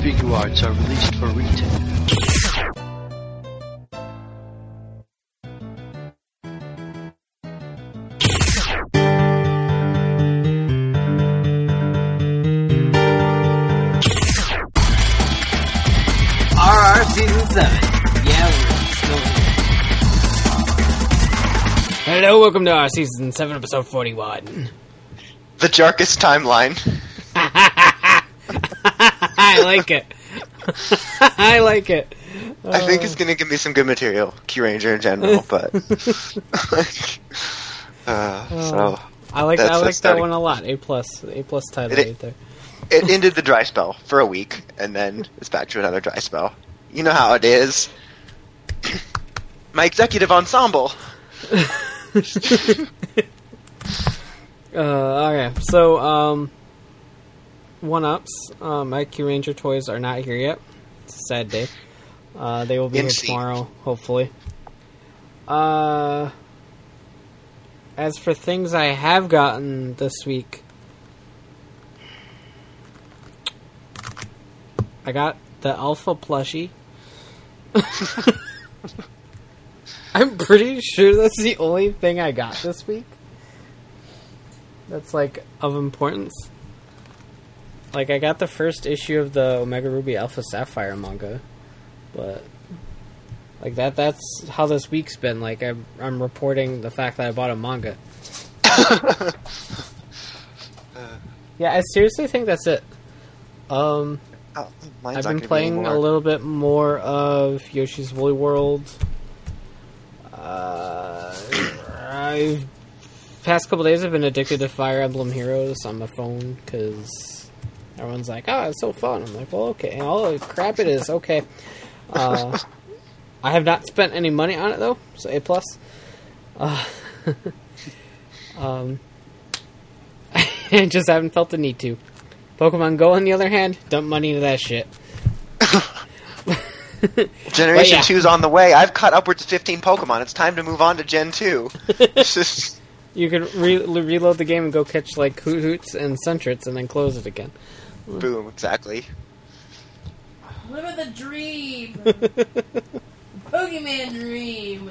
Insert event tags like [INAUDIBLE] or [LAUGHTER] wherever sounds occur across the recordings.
figure arts are released for retail. RRR Season 7. Yeah, we're still here. Hello, welcome to our Season 7, Episode 41. The Jarkest timeline. I like it. [LAUGHS] I like it. I think it's gonna give me some good material, Kyuranger in general, [LAUGHS] but [LAUGHS] uh, so I like That's- I like that one a lot. A plus, A plus title It- right there. it ended the dry spell for a week, and then it's back to another dry spell. You know how it is. [COUGHS] My executive ensemble. Uh, okay, so um, one ups. Uh, my Kyuranger toys are not here yet. It's a sad day. Uh, they will be here tomorrow, hopefully. Uh, as for things I have gotten this week, I got the Alpha plushie. [LAUGHS] I'm pretty sure that's the only thing I got this week that's like of importance. Like I got the first issue of the Omega Ruby Alpha Sapphire manga, but like that that's how this week's been. Like I'm I'm reporting the fact that I bought a manga. [COUGHS] Yeah, I seriously think that's it. Um Oh, I've been gonna be playing a little bit more of Yoshi's Woolly World. Uh, I've past couple days I've been addicted to Fire Emblem Heroes on my phone because everyone's like, "Oh, it's so fun." I'm like, "Well, okay." All the crap! It is okay. Uh, [LAUGHS] I have not spent any money on it though, so A plus. Uh, [LAUGHS] um, [LAUGHS] I just haven't felt the need to. Pokemon Go, on the other hand, dump money into that shit. Generation yeah. 2's on the way. I've caught upwards of 15 Pokemon. It's time to move on to Gen 2. You could re- reload the game and go catch like Hoot Hoots and Sentrets and then close it again. Boom, exactly. Live the dream. [LAUGHS] Pokemon dream.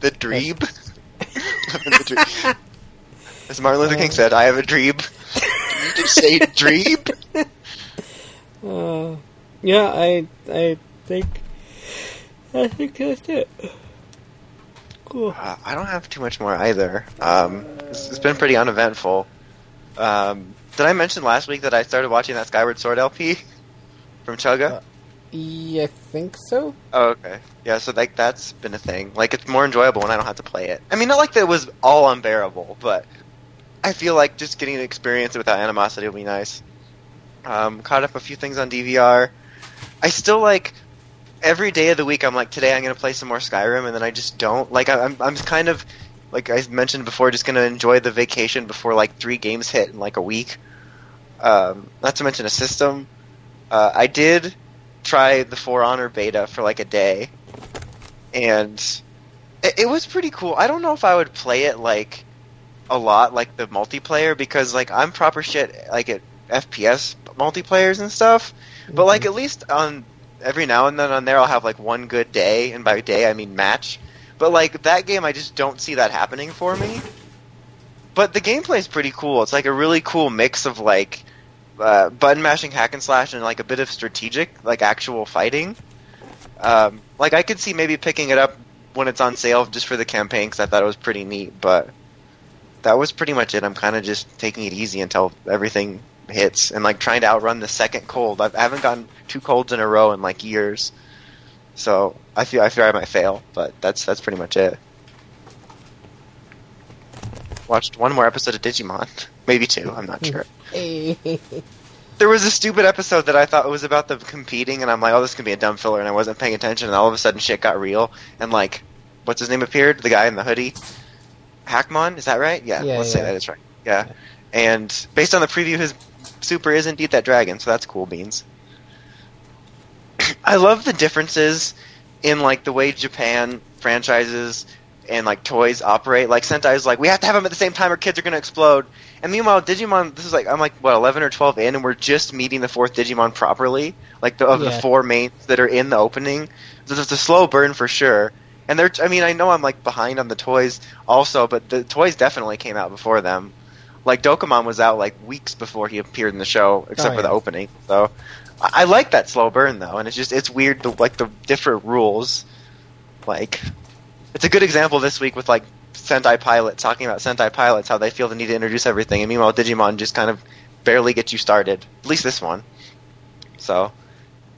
The Dreeb. [LAUGHS] The dream. As Martin Luther King said, I have a dream. Did you just say Dreeb? [LAUGHS] Uh, yeah, I I think I think that's it. Cool. Uh, I don't have too much more either. Um, it's, it's been pretty uneventful. Um, did I mention last week that I started watching that Skyward Sword LP [LAUGHS] from Chugga? Yeah, I think so. Oh, okay. Yeah, so like that's been a thing. Like it's more enjoyable when I don't have to play it. I mean, not like that it was all unbearable, but I feel like just getting an experience without animosity will be nice. Um, caught up a few things on DVR. I still like every day of the week. I'm like, today I'm gonna play some more Skyrim, and then I just don't. Like I- I'm, I'm kind of like I mentioned before, just gonna enjoy the vacation before like three games hit in like a week. Um, not to mention a system. Uh, I did try the For Honor beta for like a day, and it, it was pretty cool. I don't know if I would play it like a lot, like the multiplayer, because like I'm proper shit like at FPS multiplayers and stuff. But like at least on every now and then on there, I'll have like one good day, and by day I mean match. But like that game, I just don't see that happening for me. But the gameplay is pretty cool. It's like a really cool mix of like uh, button mashing hack and slash and like a bit of strategic, like actual fighting. Um, like I could see maybe picking it up when it's on sale just for the campaign because I thought it was pretty neat. But that was pretty much it. I'm kind of just taking it easy until everything hits and like trying to outrun the second cold. I've, I haven't gotten two colds in a row in like years, so I feel I fear I might fail. But that's that's pretty much it. Watched one more episode of Digimon, [LAUGHS] maybe two. I'm not sure. [LAUGHS] There was a stupid episode that I thought was about them competing, and I'm like, oh, this can be a dumb filler, and I wasn't paying attention, and all of a sudden shit got real, and like, what's his name appeared? The guy in the hoodie? Hackmon, is that right? Yeah, Yeah, let's say yeah. that is right. Yeah. And based on the preview, his super is indeed that dragon, so that's cool beans. [CLEARS THROAT] I love the differences in like the way Japan franchises and like toys operate. Like Sentai is like we have to have them at the same time or kids are gonna explode. And meanwhile, Digimon, this is like I'm like what 11 or 12 in, and we're just meeting the fourth Digimon properly. Like the, of the four mains that are in the opening, so it's a slow burn for sure. And they're I mean I know I'm like behind on the toys also, but the toys definitely came out before them. Like Dokamon was out like weeks before he appeared in the show, except Oh, for the opening. So I, like that slow burn though, and it's just it's weird the like the different rules. Like it's a good example this week with like Sentai Pilots talking about Sentai Pilots, how they feel the need to introduce everything, and meanwhile Digimon just kind of barely gets you started. At least this one. So,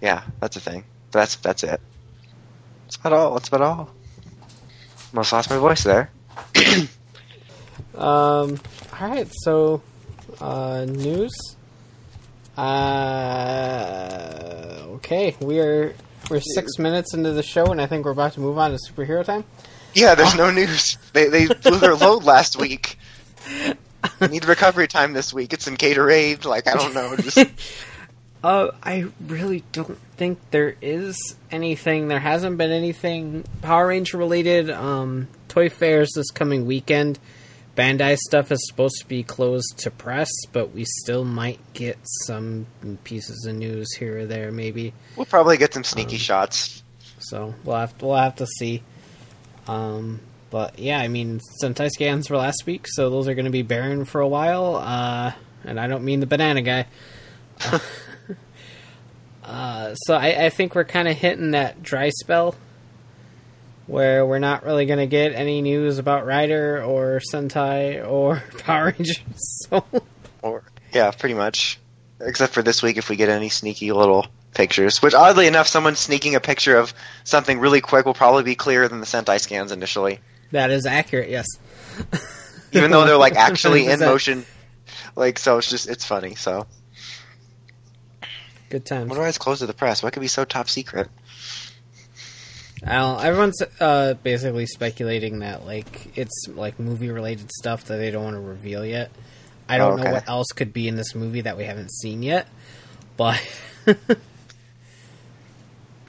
yeah, that's a thing. That's that's it. That's about all. That's about all. Almost lost my voice there. [COUGHS] Um. All right. So, uh, news. Uh. Okay. We are we're six minutes into the show, and I think we're about to move on to superhero time. Yeah, there's no news. They they blew their load last week. They need recovery time this week. It's in Gatorade. Like I don't know. Just [LAUGHS] Uh, I really don't think there is anything. There hasn't been anything Power Ranger related. Um, Toy Fairs this coming weekend. Bandai stuff is supposed to be closed to press, but we still might get some pieces of news here or there, maybe. we'll probably get some sneaky shots. So we'll have we'll have to see. Um, but yeah, I mean, Sentai scans were last week, so those are going to be barren for a while. Uh, and I don't mean the banana guy. [LAUGHS] [LAUGHS] uh, so I, I think we're kind of hitting that dry spell where we're not really going to get any news about Rider or Sentai or [LAUGHS] Power Rangers. So Or yeah, pretty much. Except for this week, if we get any sneaky little pictures, which oddly enough, someone sneaking a picture of something really quick will probably be clearer than the Sentai scans initially, that is accurate, yes. [LAUGHS] even though they're like actually [LAUGHS] in motion. Like so, it's just it's funny. So Good times. what do I close to the press? What could be so top secret? Don't, everyone's uh, basically speculating that like it's like movie related stuff that they don't want to reveal yet. I don't Oh, know what else could be in this movie that we haven't seen yet, but [LAUGHS]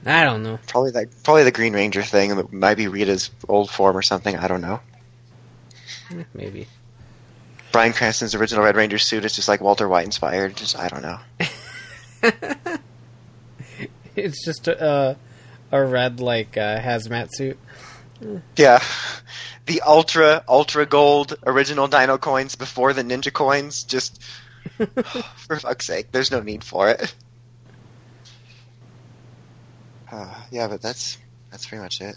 I don't know. Probably that probably the Green Ranger thing that might be Rita's old form or something. I don't know. Eh, Maybe. Bryan Cranston's original Red Ranger suit is just like Walter White inspired. Just I don't know. [LAUGHS] It's just a a red like uh, hazmat suit. Yeah. The ultra, ultra gold original dino coins before the ninja coins. Just, [SIGHS] for fuck's sake, there's no need for it. [SIGHS] Uh, yeah, but that's, that's pretty much it.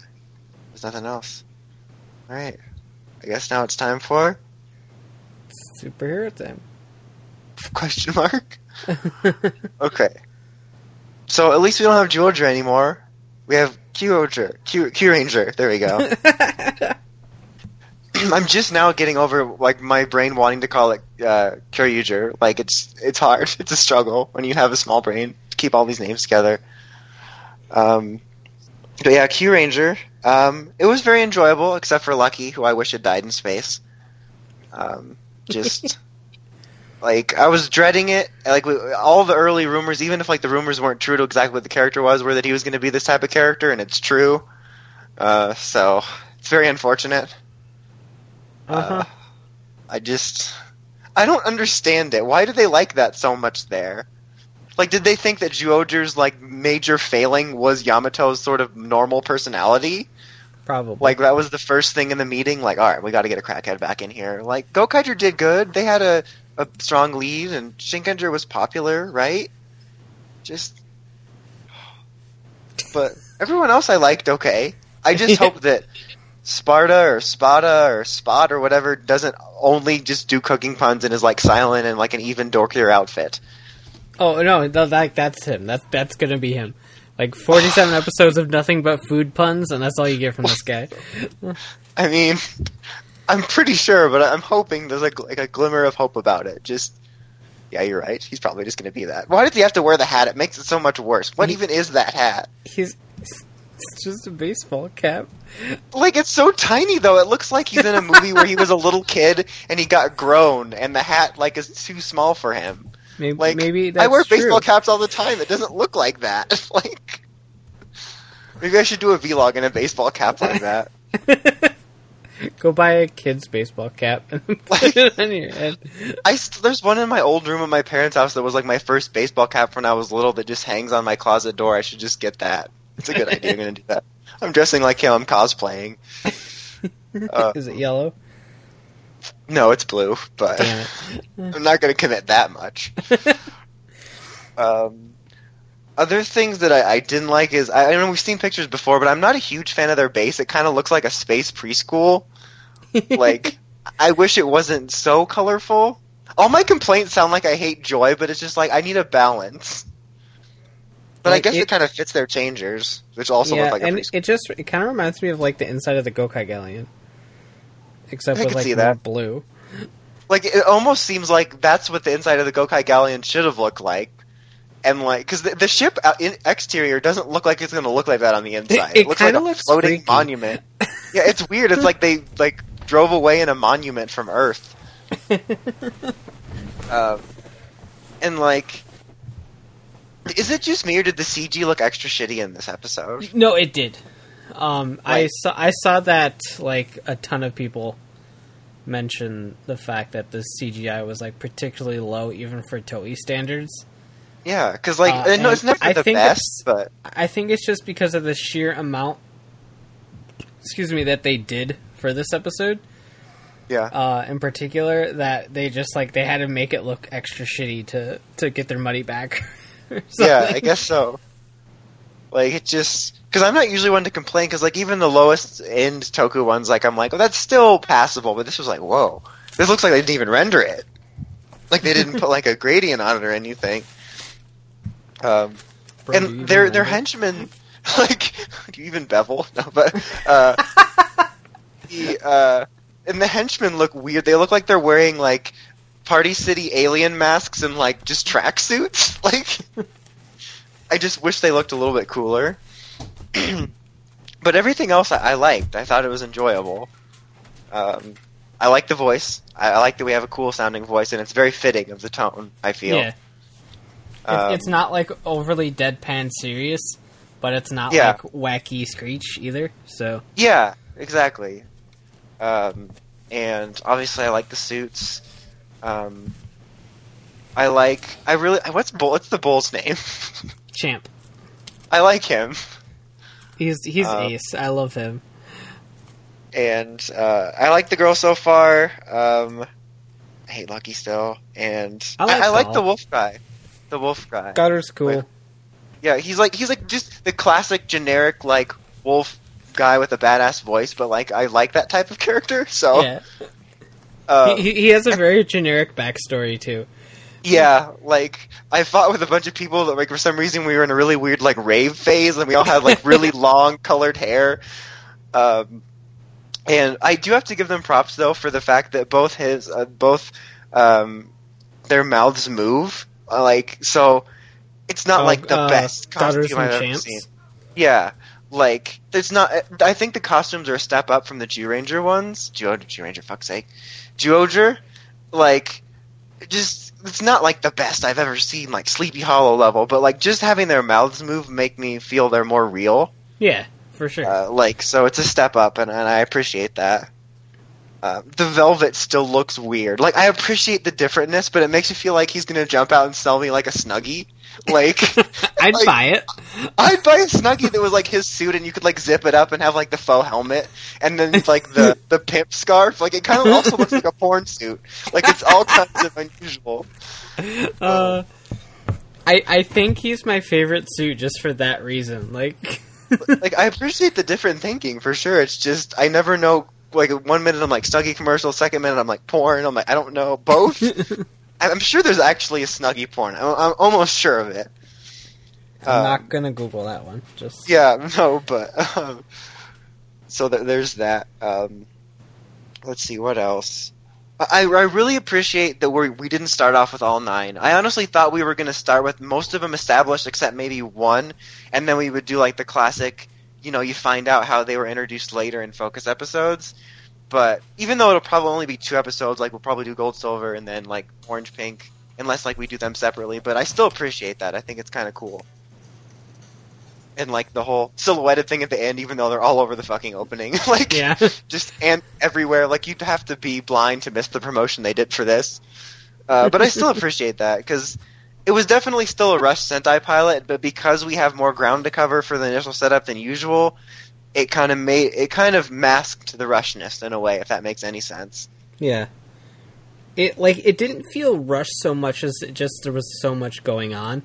There's nothing else. Alright. I guess now it's time for Superhero time. question mark? [LAUGHS] Okay. So at least we don't have Zyuohger anymore. We have Kyuranger. Q, Kyuranger. There we go. [LAUGHS] [CLEARS THROAT] I'm just now getting over like my brain wanting to call it uh, Kyoryuger. Like it's it's hard. [LAUGHS] It's a struggle when you have a small brain to keep all these names together. Um, but yeah, Kyuranger. Um, it was very enjoyable, except for Lucky, who I wish had died in space. Um, just [LAUGHS] like I was dreading it. Like all the early rumors, even if like the rumors weren't true to exactly what the character was, were that he was going to be this type of character, and it's true. Uh, so it's very unfortunate. Uh-huh. Uh, I just I don't understand it. Why do they like that so much there? Like, did they think that Zyuohger's like major failing was Yamato's sort of normal personality? Probably. Like that was the first thing in the meeting. Like, all right, we got to get a crackhead back in here. Like, Gokaiger did good. They had a, a strong lead, and Shinkenger was popular, right? Just, but everyone else I liked okay. I just [LAUGHS] hope that Sparta or Spada or Spot or whatever doesn't only just do cooking puns and is like silent and like an even dorkier outfit. Oh no, th- that that's him. That's that's gonna be him. Like forty-seven [LAUGHS] episodes of nothing but food puns, and that's all you get from this guy. I mean, I'm pretty sure, but I'm hoping there's like, like a glimmer of hope about it. Just, yeah, you're right. He's probably just going to be that. Why does he have to wear the hat? It makes it so much worse. What even is that hat? He's it's just a baseball cap. Like, it's so tiny though. It looks like he's in a movie where he was a little kid and he got grown, and the hat like is too small for him. Maybe Like, maybe that's I wear true. baseball caps all the time. It doesn't look like that. [LAUGHS] like, maybe I should do a vlog in a baseball cap like that. [LAUGHS] Go buy a kid's baseball cap and [LAUGHS] put it on your head. I st- there's one in my old room at my parents' house that was like my first baseball cap when I was little that just hangs on my closet door. I should just get that. It's a good idea. I'm gonna do that. I'm dressing like him. I'm cosplaying. [LAUGHS] Uh, Is it yellow? no, it's blue, but Damn [LAUGHS] I'm not gonna commit that much. Um, other things that I, I didn't like is I, I know we've seen pictures before, but I'm not a huge fan of their base. It kind of looks like a space preschool. [LAUGHS] Like I wish it wasn't so colorful. All my complaints sound like I hate Joy, but it's just like I need a balance. But I guess it, it- kind of fits their changers, which also yeah, look like a and preschool. it just it kind of reminds me of like the inside of the Gokai Galleon, except I with like more that. blue. like it almost seems like that's what the inside of the Gokai Galleon should have looked like. And like, because the, the ship in exterior doesn't look like it's going to look like that on the inside. it looks like a looks floating freaky. monument. [LAUGHS] yeah, it's weird. It's like they like drove away in a monument from Earth. [LAUGHS] um, and like, is it just me or did the CG look extra shitty in this episode? No, it did. Um, I saw I saw that like a ton of people mention the fact that the CGI was like particularly low even for Toei standards. Yeah, because like, Uh, no, it's never I the think best, but I think it's just because of the sheer amount, excuse me, that they did for this episode. yeah. uh, in particular that they just like they had to make it look extra shitty to to get their money back. [LAUGHS] Yeah, I guess so. Like it just because I'm not usually one to complain because like even the lowest end Toku ones, like I'm like, oh, that's still passable, but this was like, whoa, this looks like they didn't even render it. Like they didn't [LAUGHS] put like a gradient on it or anything. Um, and their their henchmen, [LAUGHS] like do you even bevel? [LAUGHS] No, but uh, [LAUGHS] the uh, and the henchmen look weird. They look like they're wearing like Party City alien masks and like just tracksuits. Like, I just wish they looked a little bit cooler. [CLEARS THROAT] but everything else I, I liked. I thought it was enjoyable. Um, I like the voice. I, I like that we have a cool sounding voice, and it's very fitting of the tone. I feel. yeah, Um, it's not like overly deadpan serious, but it's not Yeah. like wacky screech either. So Yeah, exactly. Um, and obviously, I like the suits. Um, I like. I really. What's bull? What's the bull's name? [LAUGHS] champ, I like him, he's he's Uh, ace. I love him. and uh, I like the girl so far. Um, I hate Lucky still, and I I like I, like the wolf guy. The wolf guy. Gotter's cool. Wait. Yeah, he's like he's like just the classic generic like wolf guy with a badass voice, but like I like that type of character. So Yeah, uh, he, he he has a very generic backstory too. Yeah, like I fought with a bunch of people that like for some reason we were in a really weird like rave phase and we all had like [LAUGHS] really long colored hair. Um and I do have to give them props though for the fact that both his uh, both um their mouths move. Like so it's not Oh, like the uh, best costume I've ever seen. Yeah. Like it's not I think the costumes are a step up from the Jew Ranger ones. Jew Ranger fuck's sake. Zyuohger like just it's not like the best I've ever seen, like Sleepy Hollow level, but like just having their mouths move make me feel they're more real. Yeah, for sure. Uh, like so, it's a step up, and, and I appreciate that. Uh, the velvet still looks weird. Like I appreciate the differentness, but it makes me feel like he's gonna jump out and sell me like a snuggie. Like [LAUGHS] I'd like- buy it. I'd buy a snuggie that was like his suit, and you could like zip it up and have like the faux helmet, and then [LAUGHS] like the the pimp scarf. Like it kind of also looks like a porn suit. Like it's all kinds of unusual. [LAUGHS] Uh, I I think he's my favorite suit just for that reason. Like, like I appreciate the different thinking for sure. It's just I never know. Like one minute I'm like Snuggie commercial, second minute I'm like porn. I'm like I don't know both. [LAUGHS] I'm sure there's actually a Snuggie porn. I'm, I'm almost sure of it. I'm Um, not gonna Google that one. Just Yeah, [LAUGHS] no, but um, so th- there's that. Um, let's see what else. I, I really appreciate that we we didn't start off with all nine. I honestly thought we were going to start with most of them established, except maybe one, and then we would do like the classic. You know, you find out how they were introduced later in focus episodes. But even though it'll probably only be two episodes, like we'll probably do gold, silver, and then like orange, pink, unless like we do them separately. But I still appreciate that. I think it's kind of cool. and like the whole silhouetted thing at the end, even though they're all over the fucking opening, [LAUGHS] like Yeah. [LAUGHS] just and everywhere. Like you'd have to be blind to miss the promotion they did for this. Uh, but I still [LAUGHS] appreciate that because it was definitely still a Rush Sentai pilot, but because we have more ground to cover for the initial setup than usual, it kind of made it kind of masked the rushness in a way, if that makes any sense. Yeah. It like it didn't feel rushed so much as it just there was so much going on.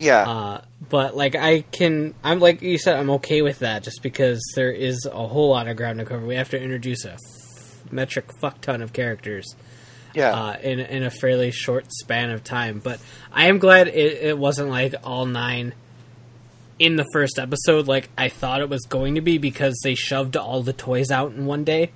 Yeah, Uh, but like I can, I'm like you said, I'm okay with that just because there is a whole lot of ground to cover. We have to introduce a metric fuck ton of characters yeah, uh, in in a fairly short span of time. But I am glad it, it wasn't like all nine in the first episode, like I thought it was going to be, because they shoved all the toys out in one day.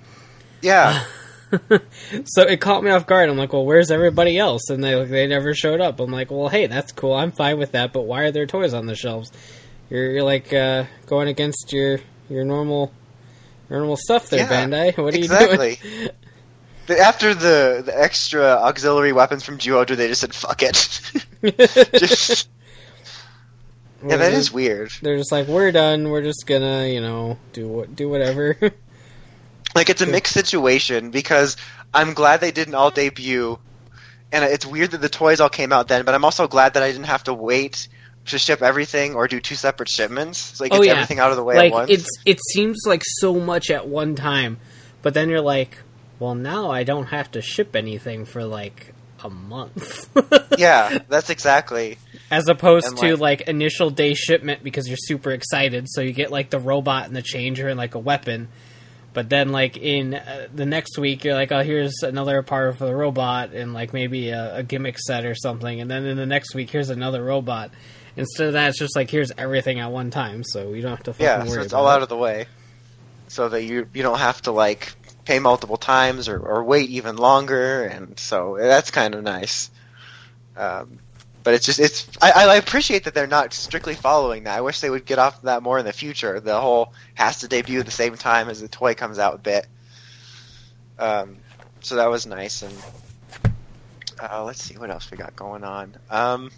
yeah. [LAUGHS] so it caught me off guard. I'm like, well, where's everybody else? And they they never showed up. I'm like, well, hey, that's cool. I'm fine with that. But why are there toys on the shelves? You're, you're like uh, going against your your normal normal stuff there, Yeah, Bandai. [LAUGHS] What are you exactly. [LAUGHS] After the the extra auxiliary weapons from Juoju, they just said fuck it. [LAUGHS] just yeah, that is weird. They're just like, we're done. We're just gonna, you know, do what do whatever. [LAUGHS] Like it's a mixed situation because I'm glad they didn't all debut, and it's weird that the toys all came out then. But I'm also glad that I didn't have to wait to ship everything or do two separate shipments. So it Oh, yeah. everything out of the way like at once. it's it seems like so much at one time, but then you're like, well, now I don't have to ship anything for like a month. [LAUGHS] yeah, that's exactly. As opposed And, to like- like initial day shipment because you're super excited, so you get like the robot and the changer and like a weapon. But then like in uh, the next week, you're like, oh, here's another part for the robot and like maybe a, a gimmick set or something. And then in the next week, here's another robot. Instead of that, it's just like here's everything at one time, so you don't have to fucking Yeah, worry so it's about all it. out of the way, so that you you don't have to like pay multiple times or, or wait even longer, and so that's kind of nice. Um, but it's just it's I, I appreciate that they're not strictly following that. I wish they would get off that more in the future. The whole has to debut at the same time as the toy comes out bit. Um, so that was nice, and uh, let's see what else we got going on. Um,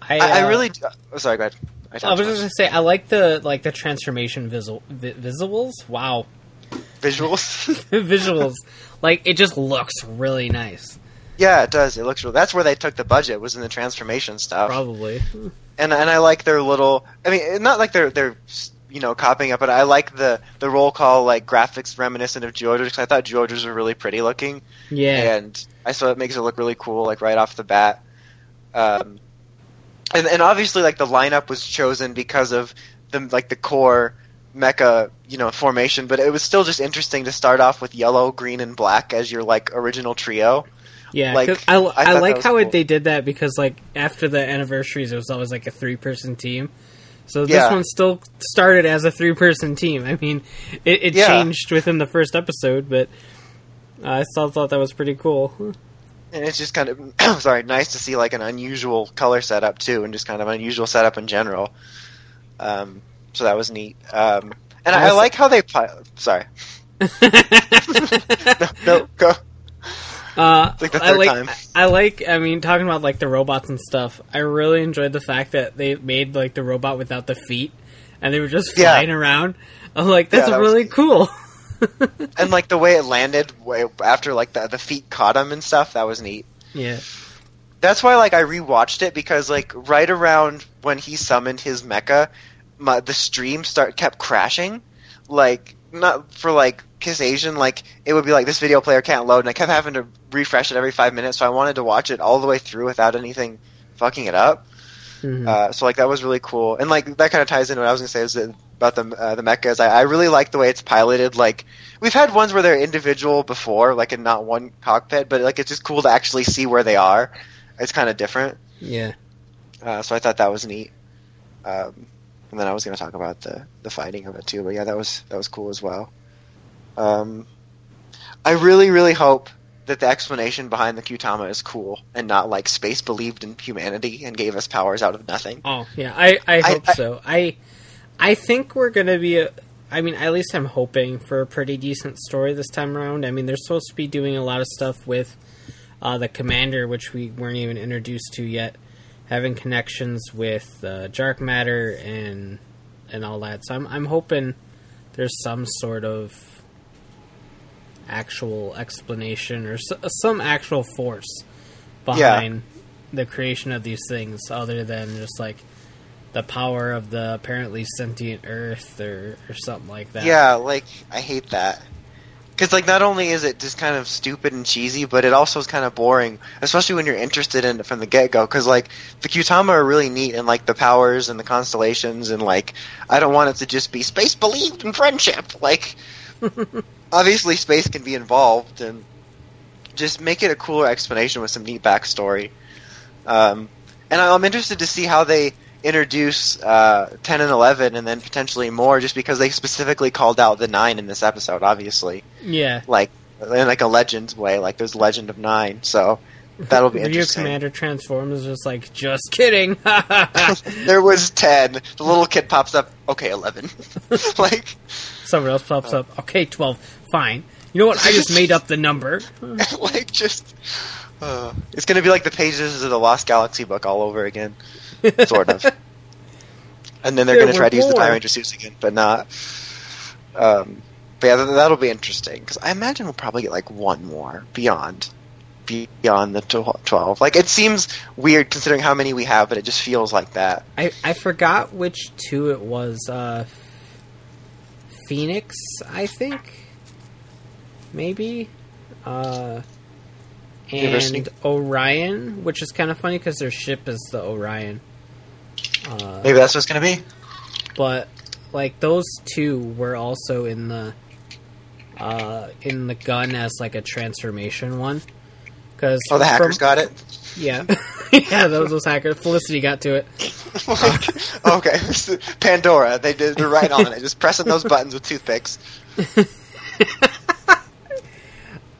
I, I, I uh, really do, oh, sorry, go ahead. I was just gonna say I like the like the transformation visual vi- visuals. Wow. Visuals. [LAUGHS] visuals. like it just looks really nice. Yeah, it does. It looks real. That's where they took the budget was in the transformation stuff. Probably. And and I like their little. I mean, not like they're they're you know copying it, but I like the the roll call like graphics reminiscent of Zyuohger because I thought Zyuohgers were really pretty looking, Yeah. and I saw it makes it look really cool like right off the bat. Um, and and obviously like the lineup was chosen because of the like the core mecha you know formation, but it was still just interesting to start off with yellow, green, and black as your like original trio. Yeah, like I, I I, like how cool. it, they did that because like after the anniversaries, it was always like a three person team. So this Yeah. one still started as a three person team. I mean, it, it Yeah. changed within the first episode, but I still thought that was pretty cool. And it's just kind of [CLEARS THROAT] sorry, nice to see like an unusual color setup too, and just kind of unusual setup in general. Um, so that was neat. Um, and I, I Also- like how they. Pi- sorry, [LAUGHS] [LAUGHS] no, no, go. Uh, like the I like, time. I like. I mean, talking about like the robots and stuff. I really enjoyed the fact that they made like the robot without the feet, and they were just Yeah. flying around. I'm like, that's that really neat. cool. [LAUGHS] And like the way it landed after like the the feet caught him and stuff, that was neat. yeah, That's why like I rewatched it because like right around when he summoned his mecha, my, the stream start kept crashing. Like not for like KissAsian, like it would be like this video player can't load, and I kept having to refresh it every five minutes. So I wanted to watch it all the way through without anything fucking it up. Mhm. Uh, so like that was really cool, and like that kind of ties into what I was gonna say is that about the uh, the mechas. I, I really like the way it's piloted. Like we've had ones where they're individual before, like in not one cockpit, but like it's just cool to actually see where they are. It's kind of different. yeah. Uh, so I thought that was neat. Um, and then I was gonna talk about the the fighting of it too, but yeah, that was that was cool as well. Um, I really really hope that the explanation behind the Kyutama is cool and not like space believed in humanity and gave us powers out of nothing. Oh yeah, I, I hope I- so. I I think we're gonna be. A, I mean, at least I'm hoping for a pretty decent story this time around. I mean, they're supposed to be doing a lot of stuff with uh, the commander, which we weren't even introduced to yet, having connections with uh, Dark Matter and and all that. So I'm I'm hoping there's some sort of actual explanation or s- some actual force behind the creation of these things, other than just like the power of the apparently sentient Earth or or something like that. Yeah, like I hate that. Because like not only is it just kind of stupid and cheesy, but it also is kind of boring, especially when you're interested in it from the get go. Because like the Kyutama are really neat and like the powers and the constellations and like I don't want it to just be space believed in friendship. Like [LAUGHS] obviously space can be involved and just make it a cooler explanation with some neat backstory. Um, and I'm interested to see how they introduce uh, 10 and 11 and then potentially more just because they specifically called out the 9 in this episode obviously yeah. like in like a legends way like there's legend of 9 so that'll be [LAUGHS] Your interesting commander transforms is just like, just kidding. [LAUGHS] [LAUGHS] there was 10 the little kid pops up okay 11 like Someone else pops up. Okay, twelve. Fine. You know what? I just made up the number. like just uh, it's gonna be like the pages of the lost galaxy book all over again [LAUGHS] sort of and then they're There gonna try were to use the more. Power Ranger suits again but not um but yeah that- that'll be interesting because i imagine we'll probably get like one more beyond beyond the 12 like it seems weird considering how many we have but it just feels like that I I forgot which two it was. Uh, Phoenix, I think. Maybe. Uh, and Orion, which is kind of funny because their ship is the Orion. Uh, maybe that's what it's gonna be? but like those two were also in the uh, in the gun as like a transformation one. Because oh the hackers got it? Yeah, [LAUGHS] yeah, those those hackers. Felicity got to it. [LAUGHS] okay. [LAUGHS] Pandora. They did they're right on it. Just pressing those buttons with toothpicks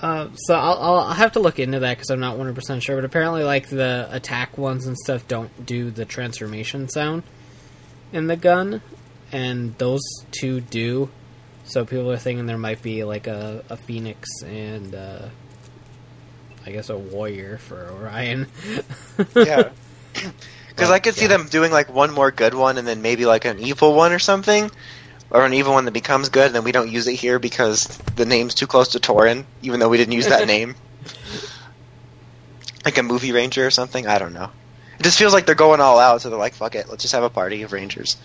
Uh, so I'll, I'll have to look into that because I'm not 100 percent sure. But apparently, like the attack ones and stuff don't do the transformation sound in the gun, and those two do. So people are thinking there might be like a, a phoenix and uh, I guess a warrior for Orion. [LAUGHS] Yeah. [CLEARS THROAT] Because I could see Yeah. them doing like one more good one and then maybe like an evil one or something. Or an evil one that becomes good and then we don't use it here because the name's too close to Torin, even though we didn't use that [LAUGHS] name. Like a movie ranger or something? I don't know. It just feels like they're going all out, so they're like, fuck it, let's just have a party of rangers.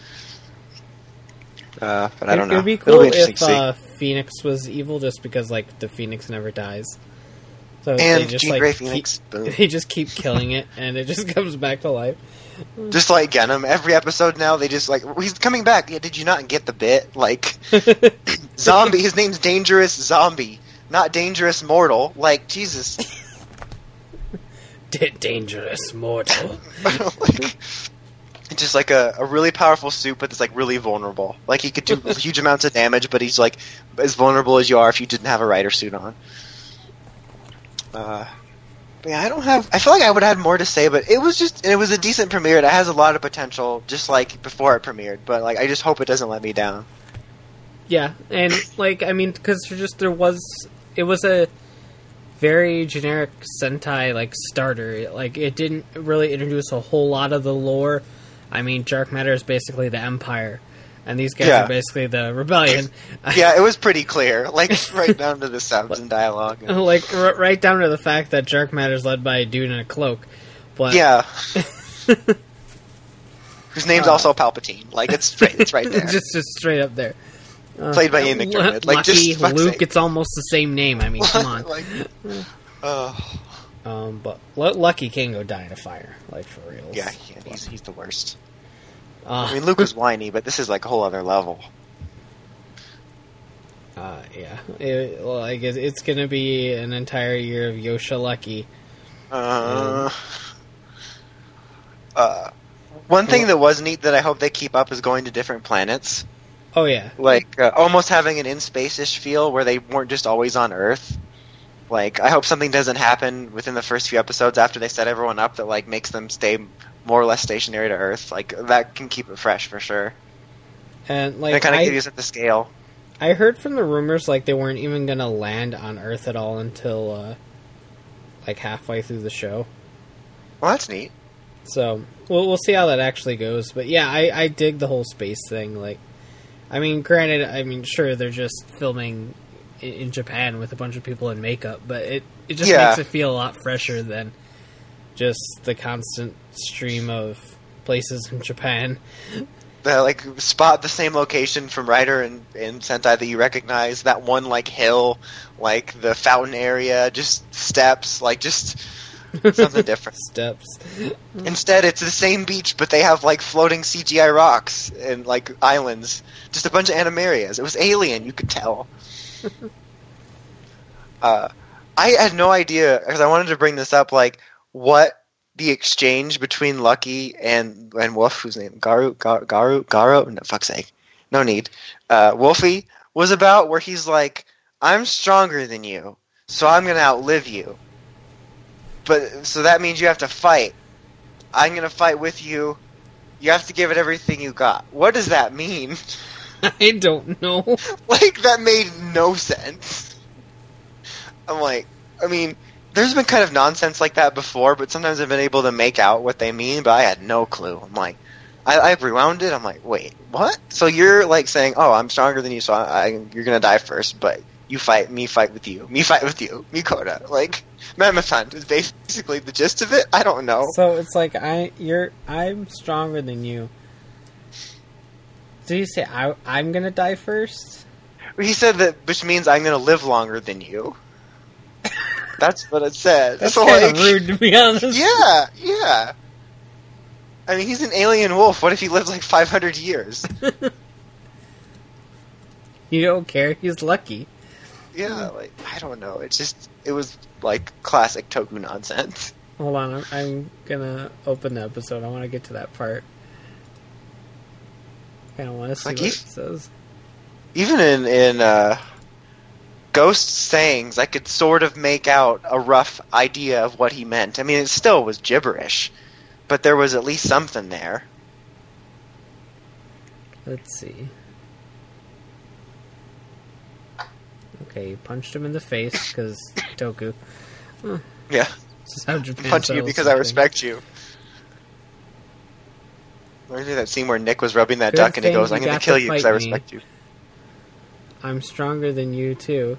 Uh, but I don't It know. would be It'll cool interesting if to see. uh, Phoenix was evil, just because like the Phoenix never dies. So and they just Jean like Grey keep- Phoenix. [LAUGHS] boom. they just keep killing it, and it just [LAUGHS] comes back to life. [LAUGHS] Just like Genm, every episode now they just like he's coming back. Yeah, did you not get the bit? Like [LAUGHS] [LAUGHS] zombie, his name's Dangerous Zombie, not Dangerous Mortal. Like Jesus, D- dangerous mortal. like, just like a, a really powerful suit, but it's like really vulnerable. Like he could do huge amounts of damage, but he's like as vulnerable as you are if you didn't have a rider suit on. Uh, yeah, I don't have. I feel like I would have had more to say, but it was just it was a decent premiere. It has a lot of potential, just like before it premiered. But like, I just hope it doesn't let me down. Yeah, and like I mean, because just there was it was a very generic Sentai like starter. Like it didn't really introduce a whole lot of the lore. I mean, Dark Matter is basically the Empire, and these guys Yeah. are basically the Rebellion. [LAUGHS] yeah, it was pretty clear, like right down to the sounds and dialogue. [LAUGHS] like r- right down to the fact that Dark Matter is led by a dude in a cloak. But Yeah. [LAUGHS] Whose name's Uh, also Palpatine. Like it's straight, it's right there. just just straight up there. Uh, Played by Ian McDermott. Like, Lucky just Luke, sake. it's almost the same name. I mean, come on. like, uh, Um, but Lu- Lucky can't go die in a fire, like for real. yeah, can't. He's, he's the worst. Uh, I mean, Luke was whiny, but this is like a whole other level. uh, yeah. It, well, I guess it's gonna be an entire year of Yosha Lucky. Uh, uh, one thing that was neat that I hope they keep up is going to different planets. Oh yeah, Like, uh, almost having an in space ish feel where they weren't just always on Earth. Like, I hope something doesn't happen within the first few episodes after they set everyone up that, like, makes them stay more or less stationary to Earth. Like, that can keep it fresh for sure. and Like, like they kind of I, give you the scale. I heard from the rumors like they weren't even gonna land on Earth at all until uh, like halfway through the show. Well, that's neat. So we'll we'll see how that actually goes. But yeah, I, I dig the whole space thing. Like, I mean, granted, I mean, sure, they're just filming in, in Japan with a bunch of people in makeup, but it it just Yeah. makes it feel a lot fresher than just the constant stream of places in Japan. the, like spot the same location from Rider and, and Sentai that you recognize. That one like hill, like the fountain area, just steps, like just something [LAUGHS] different. Steps. Instead, it's the same beach, but they have like floating CGI rocks and like islands. Just a bunch of animarias. It was alien, you could tell. [LAUGHS] uh, I had no idea because I wanted to bring this up. Like, what the exchange between Lucky and and Wolf, whose name Garu Garu Garu? No, fuck's sake, no need. Uh, Wolfie was about where he's like, "I'm stronger than you, so I'm gonna outlive you." But so that means you have to fight. I'm gonna fight with you. You have to give it everything you got. What does that mean? [LAUGHS] I don't know. like that made no sense. I'm like, I mean, there's been kind of nonsense like that before, but sometimes I've been able to make out what they mean, but I had no clue. I'm like, I, I rewound it. I'm like, wait, what? So you're like saying, oh, I'm stronger than you, so I, I, you're gonna die first, but you fight, me fight with you, me fight with you, me Coda. Like, Mammoth Hunt is basically the gist of it. I don't know. So it's like I you're I'm stronger than you. Did you say I I'm gonna die first? He said that, which means I'm gonna live longer than you. [LAUGHS] That's what it said. That's [LAUGHS] so kind like, of rude to be honest. Yeah, yeah. I mean, he's an alien wolf. What if he lived like 500 years? [LAUGHS] You don't care. He's lucky. Yeah, like I don't know. It just it was like classic Toku nonsense. Hold on, I'm, I'm gonna open the episode. I want to get to that part. I Kind of want to see Like what he- it says. Even in in uh, Ghost sayings, I could sort of make out a rough idea of what he meant. I mean, it still was gibberish, but there was at least something there. Let's see. Okay, you punched him in the face because Toku. Yeah, how Japan punching you because I respect you. Remember that scene where Nick was rubbing that Good duck and he goes, "I'm going to kill you because I me." respect you." I'm stronger than you too,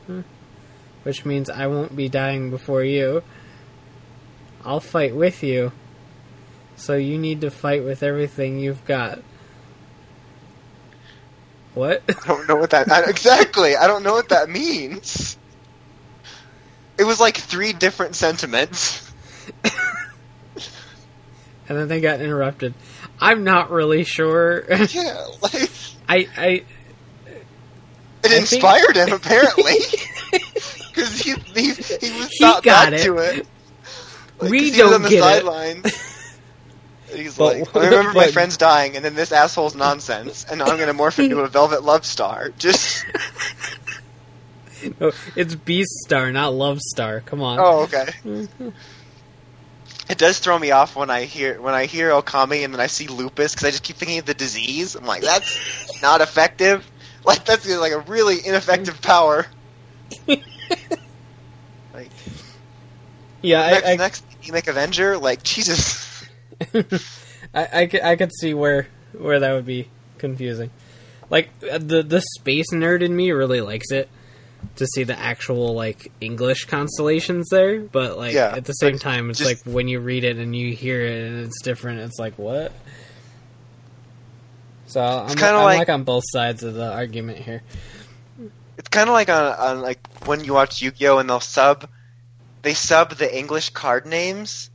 which means I won't be dying before you. I'll fight with you. So you need to fight with everything you've got. What? I don't know what that I, exactly. I don't know what that means. It was like three different sentiments. [LAUGHS] and then they got interrupted. I'm not really sure. Yeah, like [LAUGHS] I I it inspired him [LAUGHS] apparently [LAUGHS] because he, he he was He not got back it. to it. Like, We 'cause he was don't on the get it. sidelines. [LAUGHS] He's But- like, I remember my friend's dying, and then this asshole's nonsense, and now I'm gonna morph into a Velvet Love Star. Just no, it's Beast Star, not Love Star. Come on. oh, okay. It does throw me off when I hear when I hear Okami and then I see lupus because I just keep thinking of the disease. I'm like, that's not effective. Like that's like a really ineffective power. Like yeah, next, I, I, next you make Avenger, like Jesus. [LAUGHS] I, I, could, I could see where where that would be confusing. Like uh, the the space nerd in me really likes it to see the actual like English constellations there, but like Yeah, at the same time, it's just- like when you read it and you hear it and it's different. It's like what? So I'm, kinda I'm like- like on both sides of the argument here. It's kind of like on, on like when you watch Yu-Gi-Oh and they'll sub, they sub the English card names,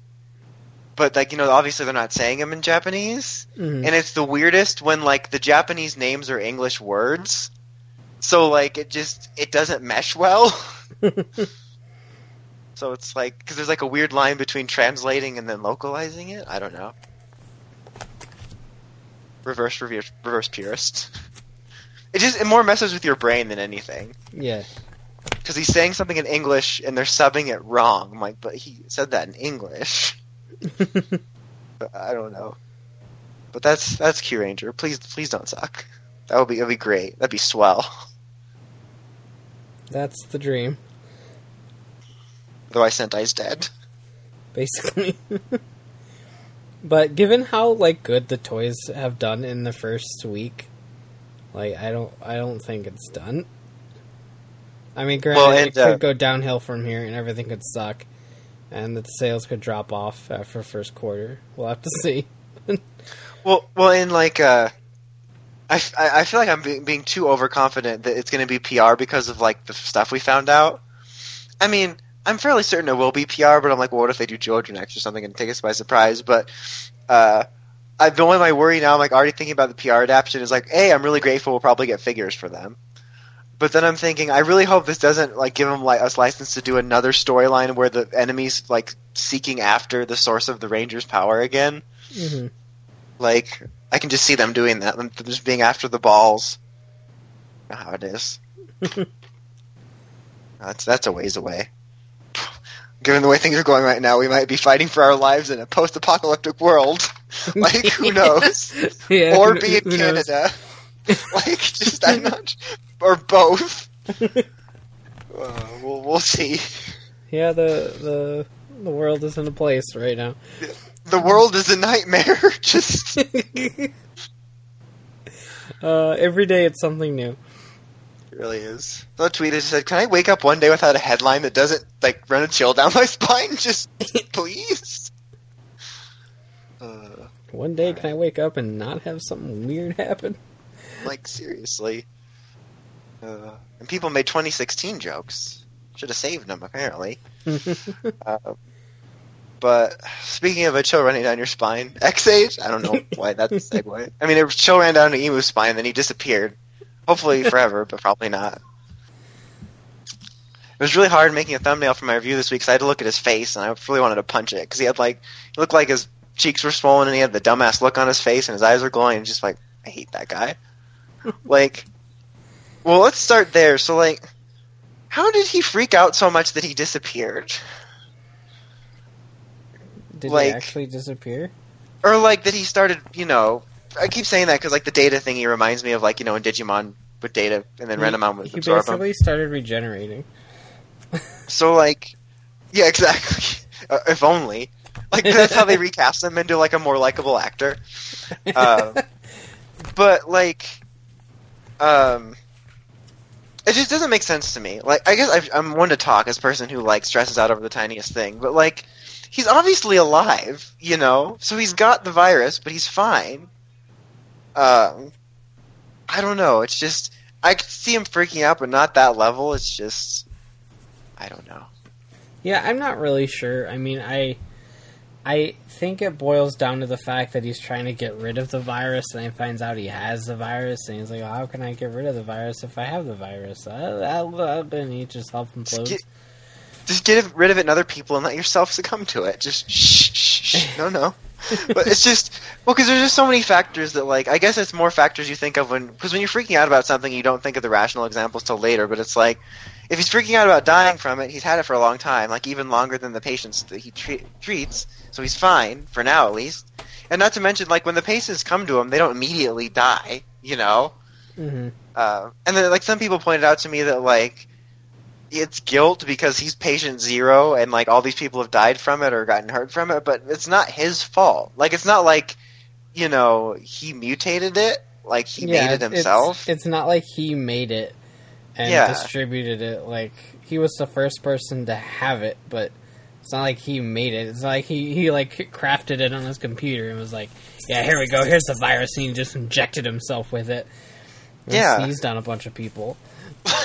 but like you know obviously they're not saying them in Japanese, Mhm. and it's the weirdest when like the Japanese names are English words, so like it just it doesn't mesh well. [LAUGHS] so it's like because there's like a weird line between translating and then localizing it. I don't know. Reverse reverse, reverse purist. It just it more messes with your brain than anything yeah, because he's saying something in English and they're subbing it wrong. I'm like, but he said that in English. [LAUGHS] I don't know. But that's that's Kyuranger. Please please don't suck. That would be that'd be great. That'd be swell. that's the dream, Though I sent Sentai's dead. basically. [LAUGHS] But given how like good the toys have done in the first week, like I don't I don't think it's done. I mean, granted, Well, it and, uh, could go downhill from here, and everything could suck, and the sales could drop off after first quarter. We'll have to [LAUGHS] see. Well, well, in like, uh, I I feel like I'm being, being too overconfident that it's going to be PR because of like the stuff we found out. I mean, I'm fairly certain it will be PR, but I'm like, well, what if they do Georgia next or something and take us by surprise? But uh, I've been only my worry now. I'm like already thinking about the PR adaptation. Is like, hey, I'm really grateful. We'll probably get figures for them. But then I'm thinking, I really hope this doesn't like give them like us license to do another storyline where the enemy's like seeking after the source of the Rangers' power again. hmm Like I can just see them doing that, them just being after the balls. How it is. [LAUGHS] that's that's a ways away. Given the way things are going right now, we might be fighting for our lives in a post-apocalyptic world. [LAUGHS] like who knows? yeah, or be in? Canada. [LAUGHS] like just I'm not, or both. Uh, we'll we'll see. Yeah, the the the world is in a place right now. The world is a nightmare. [LAUGHS] just uh, every day it's something new. It really is. The I tweeted said, "Can I wake up one day without a headline that doesn't like run a chill down my [LAUGHS] spine? Just please." Uh, One day, can I wake up and not have something weird happen? like seriously. Uh, and people made 2016 jokes. Should have saved them apparently. [LAUGHS] Uh, but speaking of a chill running down your spine, Ex-Aid. I don't know [LAUGHS] why that's a segue. I mean, a chill ran down to Emu's spine, and then he disappeared. Hopefully forever, but probably not. It was really hard making a thumbnail for my review this week because I had to look at his face, and I really wanted to punch it because he had like he looked like his cheeks were swollen and he had the dumbass look on his face and his eyes were glowing. And just like I hate that guy. [LAUGHS] like, well, let's start there. So like, how did he freak out so much that he disappeared? Did Like- he actually disappear? or like that he started you know i keep saying that because like the data thingy reminds me of like you know in digimon with data and then renamon would he absorb him basically started regenerating. [LAUGHS] so like yeah exactly. [LAUGHS] Uh, if only. Like that's how they [LAUGHS] recast him into like a more likable actor. Uh, but like um it just doesn't make sense to me. Like i guess I've, i'm one to talk as a person who like stresses out over the tiniest thing but like he's obviously alive you know? So he's got the virus but he's fine um i don't know it's just i could see him freaking out but not that level it's just i don't know Yeah, I'm not really sure. I mean, I I think it boils down to the fact that he's trying to get rid of the virus, and he finds out he has the virus, and he's like, well, "How can I get rid of the virus if I have the virus?" Uh, then he just self implodes. Get- just get rid of it in other people and let yourself [LAUGHS] succumb to it. Just shh, shh. [LAUGHS] No, no. but it's just well, because there's just so many factors that like I guess it's more factors you think of when because when you're freaking out about something, you don't think of the rational examples till later. But it's like if he's freaking out about dying from it, he's had it for a long time, like even longer than the patients that he tre- treats. So he's fine for now, at least. And not to mention, like when the patients come to him, they don't immediately die. You know. hmm Uh, and then, like some people pointed out to me that like it's guilt because he's patient zero, and like all these people have died from it or gotten hurt from it, but it's not his fault. Like it's not like you know he mutated it, like he made it it's- himself. It's, not like he made it and Yeah. distributed it. Like he was the first person to have it, but it's not like he made it. It's like he he like crafted it on his computer and was like, "Yeah, here we go. Here's the virus," and he just injected himself with it. And Yeah. sneezed on a bunch of people.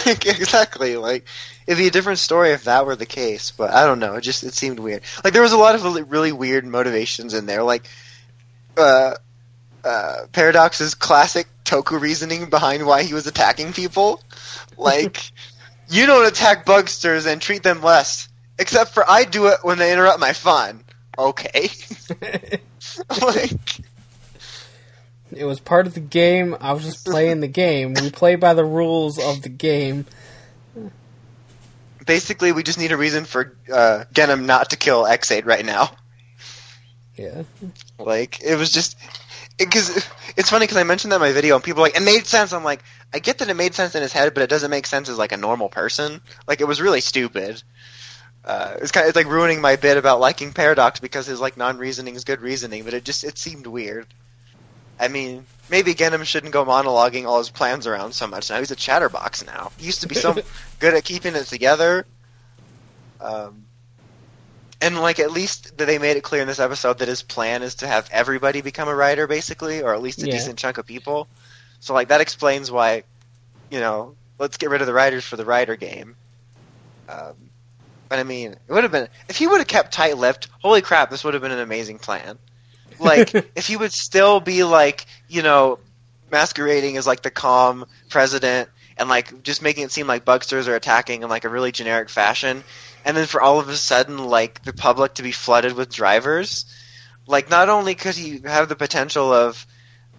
Like, [LAUGHS] exactly. Like it'd be a different story if that were the case, but I don't know. It just it seemed weird. Like there was a lot of really, weird motivations in there. Like uh, uh, Paradox's classic Toku reasoning behind why he was attacking people. Like [LAUGHS] you don't attack bugsters and treat them less, except for I do it when they interrupt my fun. Okay. [LAUGHS] like It was part of the game. I was just playing the game. We play by the rules of the game. basically, we just need a reason for uh, Genm not to kill Ex-Aid right now. Yeah. Like it was just because it, it's funny because I mentioned that in my video and people like it made sense. I'm like I get that it made sense in his head, but it doesn't make sense as like a normal person. Like it was really stupid. uh, it's kind of it's like ruining my bit about liking Paradox because his like non-reasoning is good reasoning, but it just it seemed weird. I mean, maybe Genm shouldn't go monologuing all his plans around so much. Now he's a chatterbox. Now he used to be so [LAUGHS] good at keeping it together. Um, and like at least they made it clear in this episode that his plan is to have everybody become a Rider, basically, or at least a Yeah. decent chunk of people. So like that explains why, you know, let's get rid of the Riders for the Rider game. Um, but I mean, it would have been if he would have kept tight-lipped. Holy crap, this would have been an amazing plan. Like [LAUGHS] if he would still be like, you know, masquerading as like the calm president and like just making it seem like bugsters are attacking in like a really generic fashion, and then for all of a sudden like the public to be flooded with drivers. Like not only could he have the potential of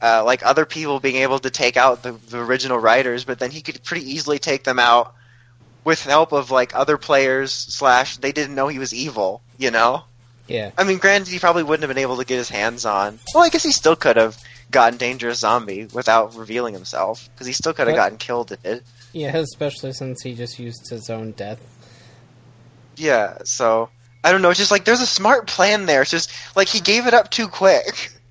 uh, like other people being able to take out the, the original Riders, but then he could pretty easily take them out with help of like other players slash they didn't know he was evil. You know, Yeah. I mean, granted he probably wouldn't have been able to get his hands on. Well, I guess he still could have gotten dangerous zombie without revealing himself because he still could have gotten killed. It. Yeah, especially since he just used his own death. Yeah, so I don't know. It's just like there's a smart plan there. It's just like he gave it up too quick. [LAUGHS]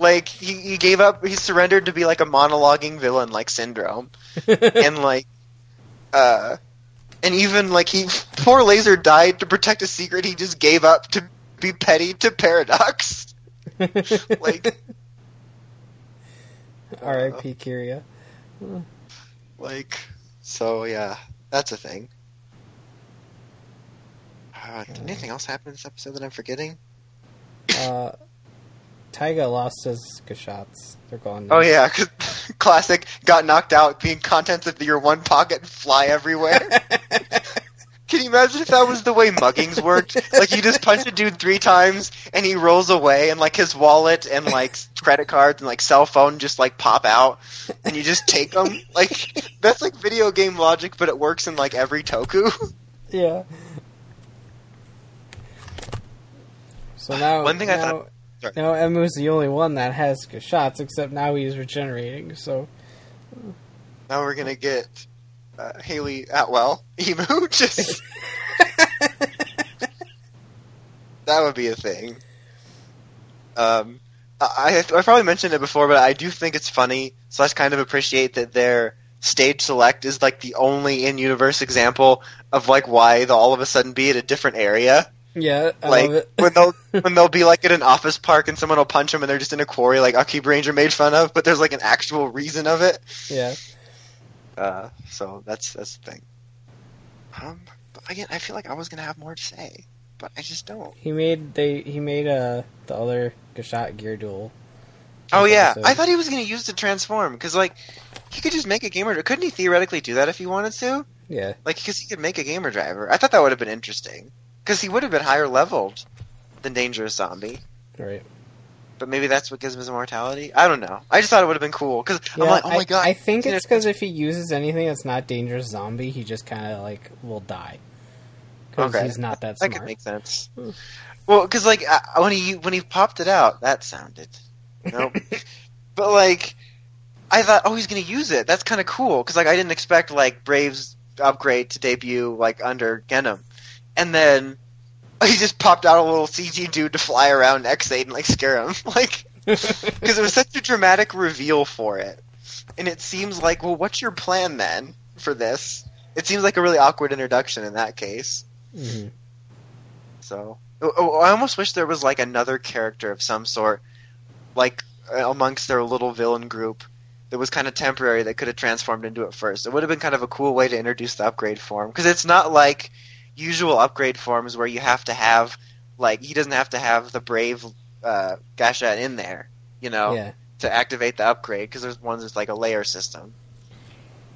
Like he, he gave up. He surrendered to be like a monologuing villain, like Syndrome, [LAUGHS] and like, uh, and even like he [LAUGHS] poor Lazer died to protect a secret. He just gave up to be petty to Paradox. [LAUGHS] Like, R.I.P. Kiriya. like, so yeah, that's a thing. Uh, did anything else happen in this episode that I'm forgetting? Uh, Taiga lost his Gashats. They're gone. now. Oh yeah, [LAUGHS] classic got knocked out, being contents of your one pocket fly everywhere. [LAUGHS] Can you imagine if that was the way muggings worked? Like you just punch a dude three times and he rolls away, and like his wallet and like credit cards and like cell phone just like pop out, and you just take them. Like that's like video game logic, but it works in like every toku. Yeah. So now, One thing I thought- sorry. now Emu's the only one that has shots, except now he's regenerating. So Now we're gonna get uh, Hayley Atwell [LAUGHS] emu. Just [LAUGHS] that would be a thing. Um, I I probably mentioned it before, but I do think it's funny slash kind of appreciate that their stage select is like the only in universe example of like why they'll all of a sudden be at a different area. yeah, I like love it. when they'll [LAUGHS] when they'll be like at an office park and someone will punch them and they're just in a quarry like Upkeep Ranger made fun of, but there's like an actual reason of it. yeah, Uh, so that's that's the thing. Um, but again, I feel like I was gonna have more to say, but I just don't. he made they he made uh the other Gashat Gear Dual. Oh yeah, episode. I thought he was gonna use the transform because like he could just make a gamer. Couldn't he theoretically do that if he wanted to? Yeah, Like because he could make a gamer driver. I thought that would have been interesting because he would have been higher leveled than Dangerous Zombie. right. But maybe that's what gives him his immortality. I don't know. I just thought it would have been cool because Yeah, I'm like, oh I, my god. I think it's because if he uses anything that's not dangerous zombie, he just kind of like will die because Okay. he's not that That smart. could make sense. Hmm. Well, because like uh, when he when he popped it out, that sounded nope. [LAUGHS] but like, I thought, oh, he's gonna use it. That's kind of cool because like I didn't expect like Brave's upgrade to debut like under Genm, and then [LAUGHS] he just popped out a little CG dude to fly around Ex-Aid and like scare him, [LAUGHS] like [LAUGHS] because it was such a dramatic reveal for it, and it seems like, well, what's your plan then for this? It seems like a really awkward introduction in that case. Mhm. So oh, oh, I almost wish there was like another character of some sort, like uh, amongst their little villain group, that was kind of temporary that could have transformed into it first. It would have been kind of a cool way to introduce the upgrade form because it's not like usual upgrade forms where you have to have like he doesn't have to have the brave uh, Gashat in there, you know, Yeah, to activate the upgrade because there's ones that's like a layer system.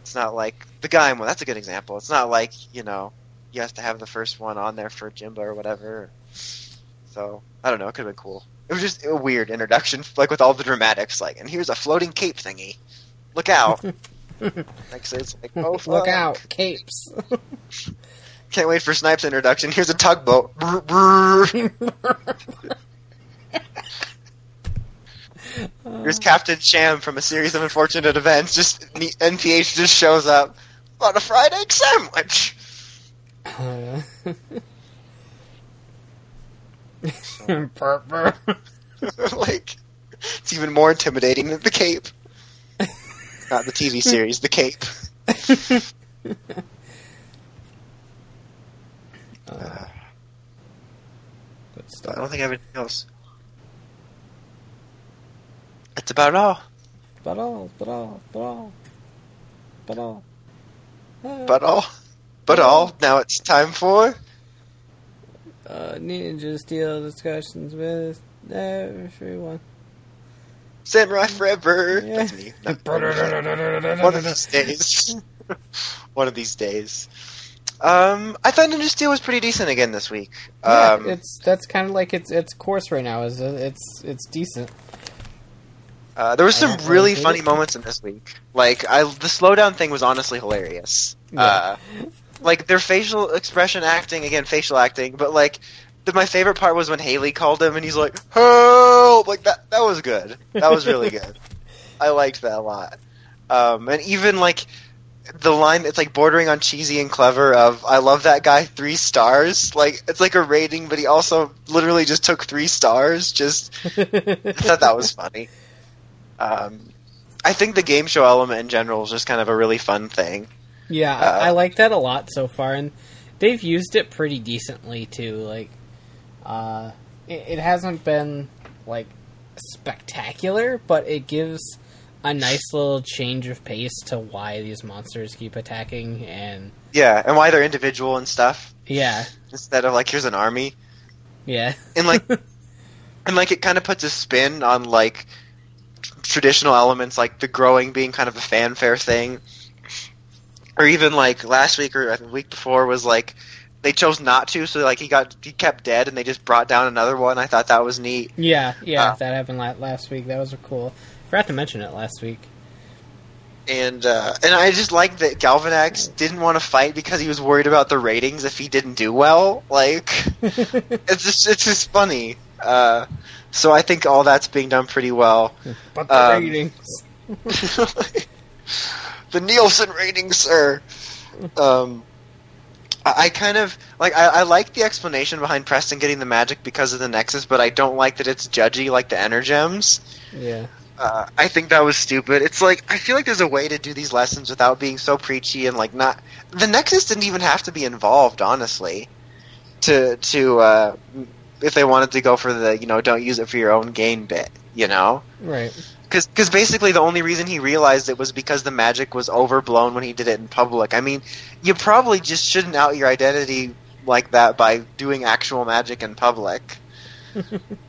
It's not like the Gaim one. That's a good example. It's not like you know you have to have the first one on there for Jimba or whatever. So I don't know. It could have been cool. It was just a weird introduction, [LAUGHS] like with all the dramatics. Like, and here's a floating cape thingy. Look out! [LAUGHS] like, so it's like, oh, look out, capes. [LAUGHS] Can't wait for Snipes' introduction. Here's a tugboat. Brr, brr. Here's Captain Sham from a series of unfortunate events. Just the NPH just shows up on a fried egg sandwich. Uh, [LAUGHS] like, it's even more intimidating than the Cape. Not the TV series, the Cape. [LAUGHS] Uh, I don't think I have anything else. That's about all. But all, but all, but all, but all. Uh, But all. But all. Now it's time for. uh, Ninja Steel discussions with everyone. Samurai Forever. Yeah. That's me. [LAUGHS] One of these days. One of these days. Um, I thought Ninja Steel was pretty decent again this week. Yeah, Um, it's that's kind of like its its course right now. Is it's it's decent. uh, there was some really really funny moments in this week. Like, I the slowdown thing was honestly hilarious. Uh, like their facial expression acting again, facial acting, but like. The, my favorite part was when Hayley called him and he's like, "Help!" Like that. That was good. That was really [LAUGHS] good. I liked that a lot. Um, and even like the line, it's like bordering on cheesy and clever. Of I love that guy, three stars. Like it's like a rating, but he also literally just took three stars. Just I thought that was funny. Um, I think the game show element in general is just kind of a really fun thing. Yeah, Uh, I, I like that a lot so far, and they've used it pretty decently too. Like, uh, it, it hasn't been like spectacular, but it gives a nice little change of pace to why these monsters keep attacking, and Yeah, and why they're individual and stuff yeah, instead of like here's an army. yeah, And like [LAUGHS] and like it kind of puts a spin on like traditional elements like the growing being kind of a fanfare thing or even like last week or the week before was like they chose not to so like he got he kept dead and they just brought down another one i thought that was neat yeah, yeah. Uh, that happened last week. That was cool. Forgot to mention it last week. and uh, and i just like that galvanax didn't want to fight because he was worried about the ratings if he didn't do well like [LAUGHS] it's just it's just funny uh, so i think all that's being done pretty well but the Um, ratings. [LAUGHS] the Nielsen ratings, sir. Um, I, I kind of like. I, I like the explanation behind Preston getting the magic because of the Nexus, but I don't like that it's judgy like the Energems. Yeah, Uh, I think that was stupid. It's like I feel like there's a way to do these lessons without being so preachy and like not. The Nexus didn't even have to be involved, honestly. To to uh, if they wanted to go for the you know don't use it for your own gain bit, you know. right. Because basically the only reason he realized it was because the magic was overblown when he did it in public. I mean, you probably just shouldn't out your identity like that by doing actual magic in public.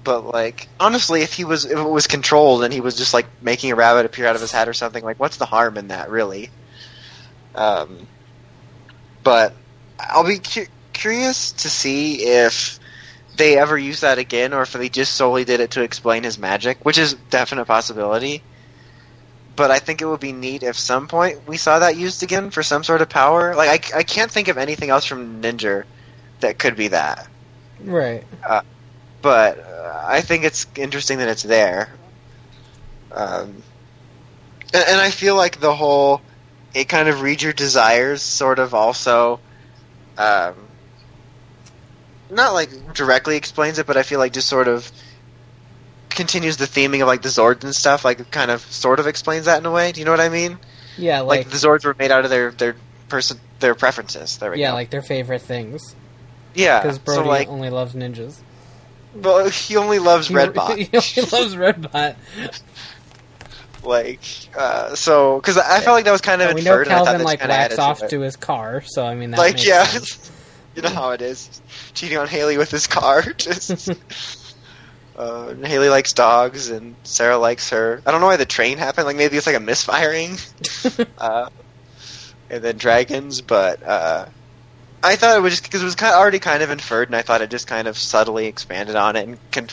But like, honestly, if he was if it was controlled and he was just like making a rabbit appear out of his hat or something, like what's the harm in that, really? Um, but I'll be cu- curious to see if they ever use that again, or if they just solely did it to explain his magic, which is definite possibility. But I think it would be neat if some point we saw that used again for some sort of power. Like I, I can't think of anything else from Ninja that could be that. Right. But uh, I think it's interesting that it's there. Um, and, and I feel like the whole it kind of reads your desires sort of also um, not like directly explains it, but I feel like just sort of continues the theming of like the Zords and stuff. Like it kind of sort of explains that in a way. Do you know what I mean? Yeah, Like, like, the Zords were made out of their their person their preferences. There we yeah, go. like their favorite things. yeah. Because So Brody like, only loves ninjas. [LAUGHS] but [LAUGHS] he only loves Redbot. he only loves Redbot. like uh, so because I felt like that was kind of And we know inferred. and I thought Calvin like whacks off to, to his car, so I mean that like yeah, [LAUGHS] you know how it is, cheating on Hayley with his car. Just uh, Hayley likes dogs, and Sarah likes her. I don't know why the train happened. Like maybe it's like a misfiring, uh, and then dragons. But uh, I thought it was just because it was kind of already kind of inferred, and I thought it just kind of subtly expanded on it and can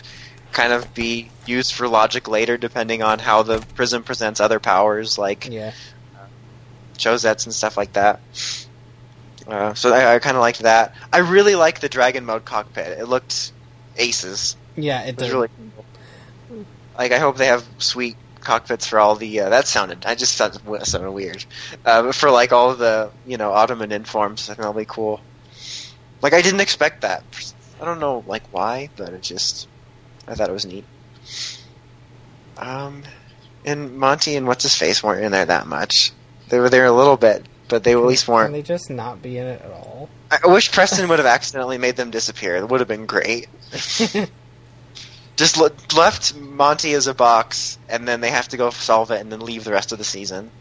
kind of be used for logic later, depending on how the prism presents other powers, like yeah, and stuff like that. Uh, so I, I kind of liked that. I really like the dragon mode cockpit. It looked aces. yeah, it It was really cool. Like I hope they have sweet cockpits for all the. Uh, that sounded. I just thought it sounded weird. Uh, but for like all the you know Ottoman informs, I think that'll be cool. Like I didn't expect that. I don't know like why, but it just I thought it was neat. Um, and Monty and what's his face weren't in there that much. They were there a little bit, but they at least weren't. Can they just not be in it at all? I wish Preston would have accidentally made them disappear. It would have been great. [LAUGHS] Just le- left Monty as a box, and then they have to go solve it, and then leave the rest of the season.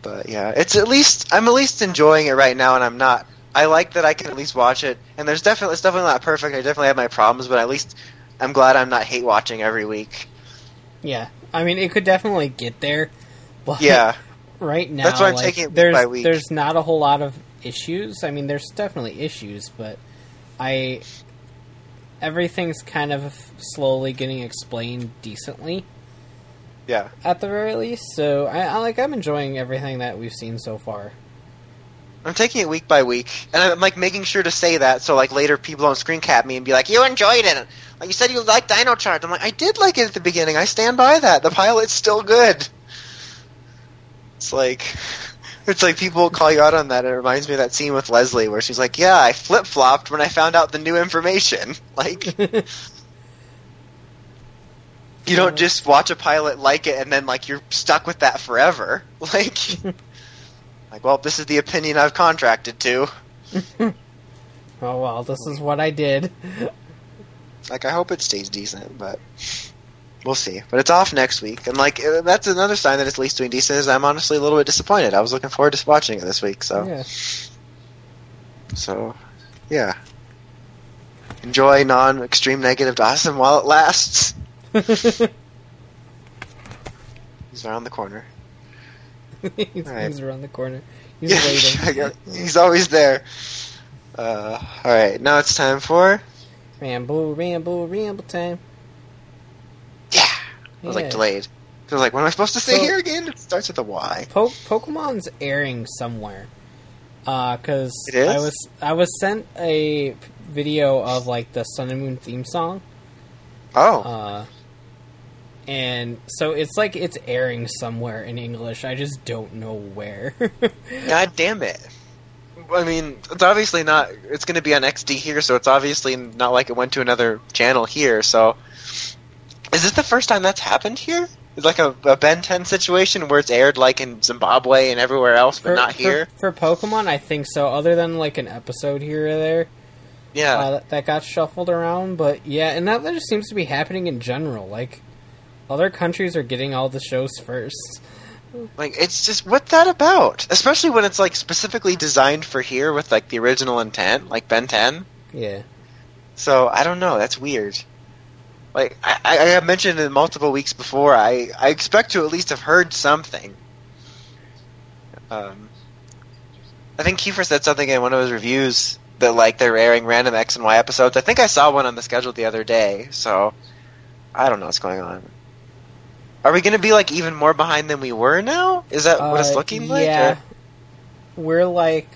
But yeah, it's at least I'm at least enjoying it right now, and I'm not. I like that I can at least watch it, and there's definitely it's definitely not perfect. I definitely have my problems, but at least I'm glad I'm not hate watching every week. Yeah, I mean, it could definitely get there. [LAUGHS] But Yeah, right now, That's why I'm like, taking it week there's by week. there's not a whole lot of issues. I mean, there's definitely issues, but I everything's kind of slowly getting explained decently yeah. at the very least. So I, I like I'm enjoying everything that we've seen so far. I'm taking it week by week, and I'm like making sure to say that so like later people don't screen cap me and be like, "You enjoyed it." Like you said, you liked Dino Charge. I'm like, I did like it at the beginning. I stand by that. The pilot's still good. It's like, it's like people call you out on that. It reminds me of that scene with Leslie where she's like, "Yeah, I flip flopped when I found out the new information." [LAUGHS] Like, [LAUGHS] you don't just watch a pilot like it and then like you're stuck with that forever. [LAUGHS] Like, like well, this is the opinion I've contracted to. oh well, this is what I did. Like, I hope it stays decent, but we'll see. But it's off next week, and like uh, that's another sign that it's at least doing decent. Is I'm honestly a little bit disappointed. I was looking forward to watching it this week, so Yeah. so yeah. Enjoy non-extreme negative Dawson while it lasts. [LAUGHS] He's around the corner. he's, Alright. he's around the corner. He's waiting. [LAUGHS] He's always there. Uh, all right, now it's time for ramble, ramble, ramble time. I was Yeah. like delayed. I was like, what am I supposed to say So- here again? It starts with a Y. Po- Pokemon's airing somewhere. Uh, cause It is? I was I was sent a video of like the Sun and Moon theme song. Oh, Uh, and so it's like it's airing somewhere in English. I just don't know where. [LAUGHS] God damn it. I mean, it's obviously not. It's going to be on XD here, so it's obviously not like it went to another channel here. So, is this the first time that's happened here? It's like a, a Ben 10 situation where it's aired like in Zimbabwe and everywhere else, but for, not here. For, Pokemon, I think so. Other than like an episode here or there Yeah, uh, that, that got shuffled around, but yeah, and that just seems to be happening in general. Like other countries are getting all the shows first. like it's just what's that about? Especially when it's like specifically designed for here with like the original intent, like Ben 10. Yeah. So I don't know. That's weird. Like I, I have mentioned in multiple weeks before, I, I expect to at least have heard something. Um, I think Kiefer said something in one of his reviews that like they're airing random X and Y episodes. I think I saw one on the schedule the other day. So I don't know what's going on. Are we going to be like even more behind than we were now? Is that what it's Uh, looking like? Yeah. or- We're like.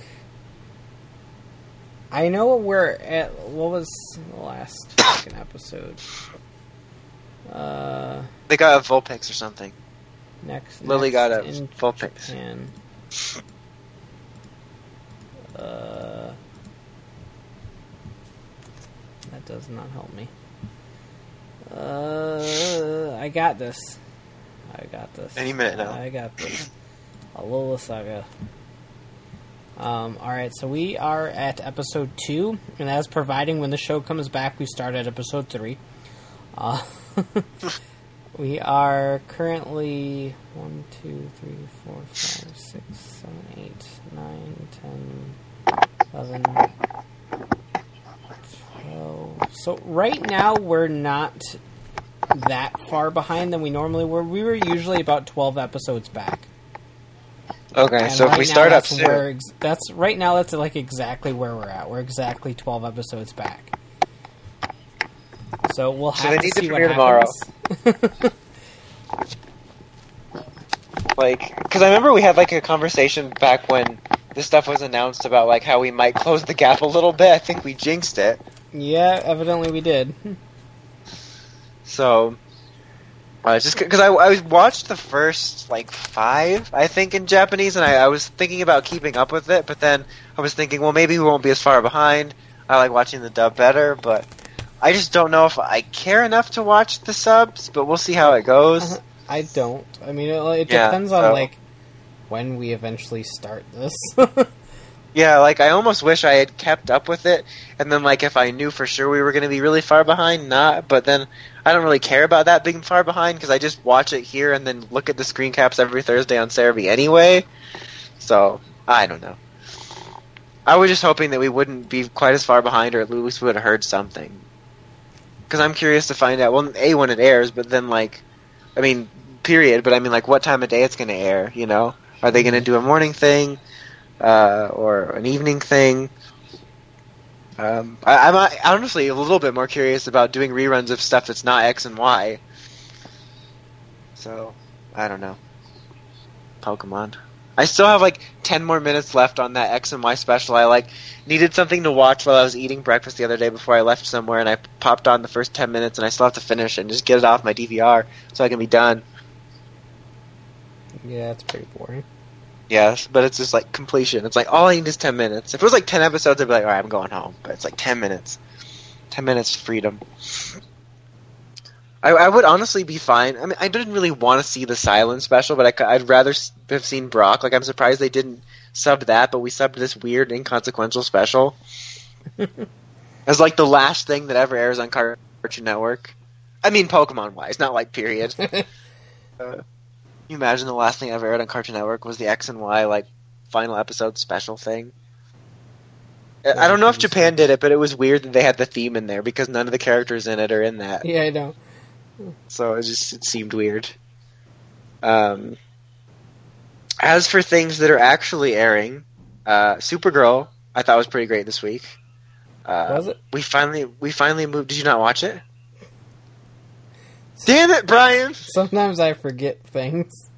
I know what we're at. What was the last fucking episode? Uh, They got a Vulpix or something. next. Lillie next got a in Vulpix. Japan. Uh, that does not help me. Uh, I got this. I got this. Any minute now. I got this. Alola Saga. Um, alright, so we are at episode 2, and as providing when the show comes back, we start at episode 3. Uh, [LAUGHS] [LAUGHS] we are currently 1, 2, 3, 4, 5, 6, 7, 8, 9, 10, 11, 12. So right now we're not that far behind than we normally were. We were usually about 12 episodes back. Okay, And so if we start up soon, ex- that's right now. That's like exactly where we're at. We're exactly twelve episodes back. So we'll So have they to need to see what premiere tomorrow. [LAUGHS] like because I remember we had like a conversation back when this stuff was announced about like how we might close the gap a little bit. I think we jinxed it. yeah, evidently we did. So uh, just because I, I watched the first like five, I think in Japanese, and I, I was thinking about keeping up with it, but then I was thinking, well, maybe we won't be as far behind. I like watching the dub better, but I just don't know if I care enough to watch the subs. But we'll see how it goes. Uh-huh. I don't. I mean, it, it Yeah, depends on so- like when we eventually start this. [LAUGHS] Yeah, like I almost wish I had kept up with it, and then like if I knew for sure we were going to be really far behind, not. But then I don't really care about that being far behind because I just watch it here and then look at the screen caps every Thursday on Serebii anyway. So I don't know. I was just hoping that we wouldn't be quite as far behind, or at least we would have heard something. Because I'm curious to find out. Well, a when it airs, but then like, I mean, period. But I mean, like, what time of day it's going to air? You know, are they going to do a morning thing? uh, or an evening thing. Um, I, I'm uh, honestly a little bit more curious about doing reruns of stuff that's not X and Y. So, I don't know. Pokemon. I still have like 10 more minutes left on that X and Y special. I like needed something to watch while I was eating breakfast the other day before I left somewhere and I popped on the first 10 minutes and I still have to finish and just get it off my DVR so I can be done. yeah, it's pretty boring. Yes, but it's just like completion. It's like all I need is ten minutes. If it was like ten episodes, I'd be like, all right, I'm going home. But it's like ten minutes. Ten minutes freedom. I, I would honestly be fine. I mean, I didn't really want to see the Silent special, but I, would rather have seen Brock. Like, I'm surprised they didn't sub that, but we subbed this weird, inconsequential special [LAUGHS] as like the last thing that ever airs on Cartoon Network. I mean, Pokemon wise, not like period. [LAUGHS] Uh, you imagine the last thing ever aired on Cartoon Network was the X and Y like final episode special thing? I don't know if Japan did it, but it was weird that they had the theme in there because none of the characters in it are in that. Yeah, I know. So it just it seemed weird. Um, as for things that are actually airing, uh, Supergirl I thought was pretty great this week. Uh, Was it? We finally we finally moved. Did you not watch it? Damn it, Brian! Sometimes I forget things.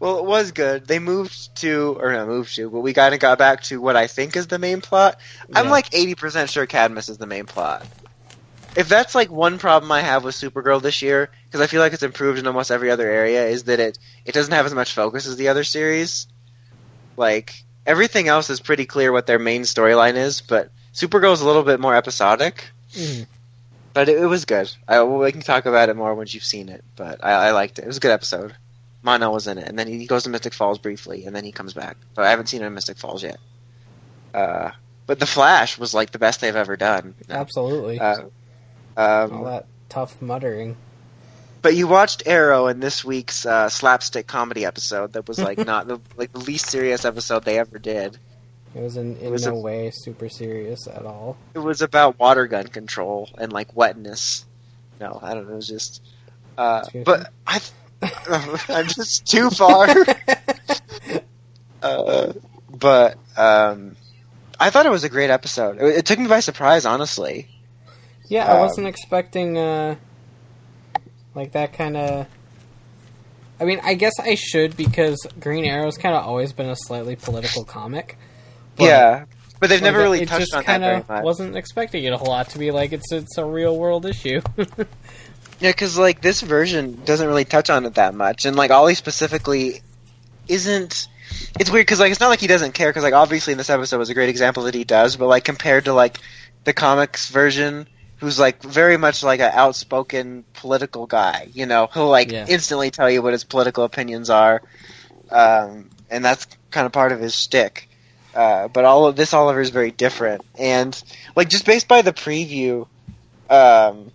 Well, it was good. They moved to, or not moved to, but we kind of got back to what I think is the main plot. I'm like 80% sure Cadmus is the main plot. If that's like one problem I have with Supergirl this year, because I feel like it's improved in almost every other area, is that it it doesn't have as much focus as the other series. Like everything else is pretty clear what their main storyline is, but Supergirl is a little bit more episodic. Mhm. But it, it was good. I, we can talk about it more once you've seen it. But I, I liked it. It was a good episode. Mon-El was in it, and then he goes to Mystic Falls briefly, and then he comes back. But I haven't seen him in Mystic Falls yet. Uh, but the Flash was like the best they've ever done. Absolutely. Uh, All um, that tough muttering. but you watched Arrow in this week's uh, slapstick comedy episode. That was like [LAUGHS] not the like the least serious episode they ever did. It was in, in was no a- way super serious at all. It was about water gun control and like wetness. No, I don't know. It was just. Uh, but I, [LAUGHS] I'm just too far. [LAUGHS] uh, but um, I thought it was a great episode. It, it took me by surprise, honestly. Yeah, I Um, wasn't expecting uh like that kind of. I mean, I guess I should because Green Arrow's kind of always been a slightly political comic. but, yeah, but they've like, never really it touched just on that very much. Wasn't expecting it a whole lot to be like it's it's a real world issue. [LAUGHS] Yeah, because like this version doesn't really touch on it that much, and like Ollie specifically isn't. It's weird because like it's not like he doesn't care because like obviously in this episode was a great example that he does, but like compared to like the comics version, who's like very much like an outspoken political guy, you know, he'll like Yeah. instantly tell you what his political opinions are, um, and that's kind of part of his shtick. Uh, but all of this Oliver is very different, and like just based by the preview, um,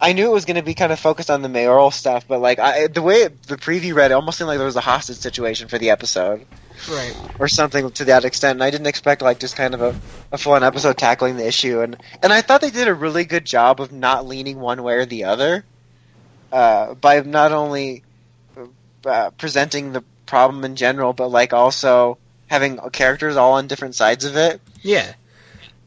I knew it was going to be kind of focused on the mayoral stuff, but like I, the way it, the preview read, it almost seemed like there was a hostage situation for the episode right. or something to that extent. And I didn't expect like just kind of a, a full on episode tackling the issue, and and I thought they did a really good job of not leaning one way or the other, uh, by not only uh, presenting the problem in general, but like also having characters all on different sides of it Yeah.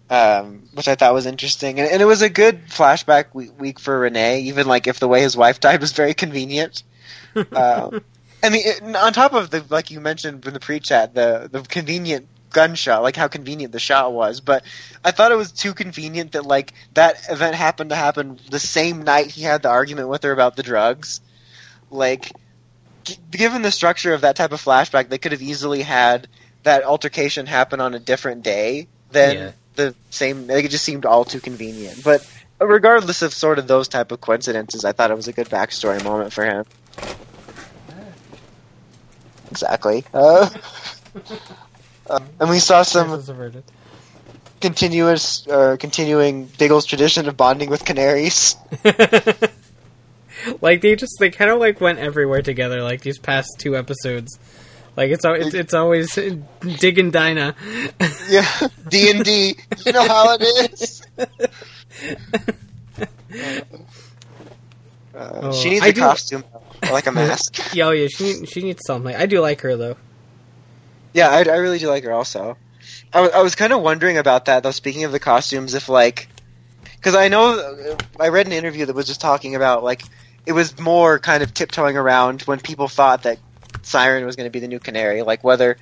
um, which I thought was interesting, and, and it was a good flashback week, week for Renee. Even like if the way his wife died was very convenient. [LAUGHS] um, I mean, on top of the like you mentioned in the pre-chat, the the convenient gunshot, like how convenient the shot was. But I thought it was too convenient that like that event happened to happen the same night he had the argument with her about the drugs. Like, g- given the structure of that type of flashback, they could have easily had that altercation happen on a different day than Yeah. the same. Like, it just seemed all too convenient. But regardless of sort of those type of coincidences, I thought it was a good backstory moment for him. Exactly. Uh, uh, and we saw some Crisis averted. continuous, uh, continuing Diggle's tradition of bonding with canaries. [LAUGHS] like they just they kind of like went everywhere together like these past two episodes like it's it's, it's always [LAUGHS] dig and dinah Yeah, D and D. You know how it is. [LAUGHS] Uh, Oh, she needs I a do- costume, like a mask. [LAUGHS] yeah oh yeah she need- she needs something i do like her though Yeah, I, I really do like her also. I, wa- I was kind of wondering about that though. Speaking of the costumes, if like, because I know uh, I read an interview that was just talking about like it was more kind of tiptoeing around when people thought that Siren was going to be the new Canary, like whether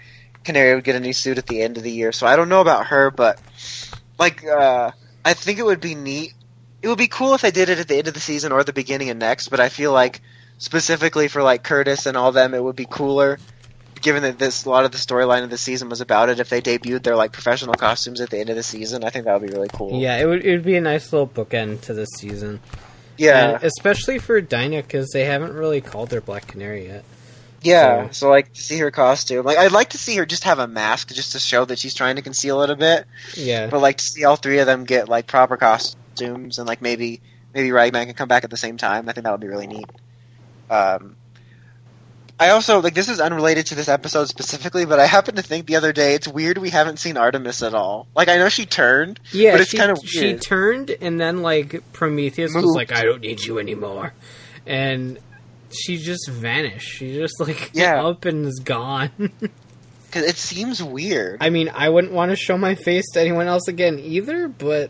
Canary would get a new suit at the end of the year. So I don't know about her, but like uh, I think it would be neat. It would be cool if they did it at the end of the season or the beginning of next. But I feel like specifically for like Curtis and all them, it would be cooler given that this a lot of the storyline of the season was about it, if they debuted their like professional costumes at the end of the season, I think that would be really cool. yeah it would it would be a nice little bookend to this season yeah, And especially for dinah because they haven't really called her black canary yet yeah. so- So like to see her costume, like I'd like to see her just have a mask just to show that she's trying to conceal it a bit, yeah but like to see all three of them get like proper costumes and like maybe maybe Ragman can come back at the same time. I think that would be really neat. Um. I also like this is unrelated to this episode specifically, but I happen to think the other day it's weird we haven't seen Artemis at all. Like I know she turned, yeah but it's kind of she turned and then like prometheus was like i don't need you anymore and she just vanished she just like Yeah. up and is gone [LAUGHS] Cause it seems weird. I mean, I wouldn't want to show my face to anyone else again either, but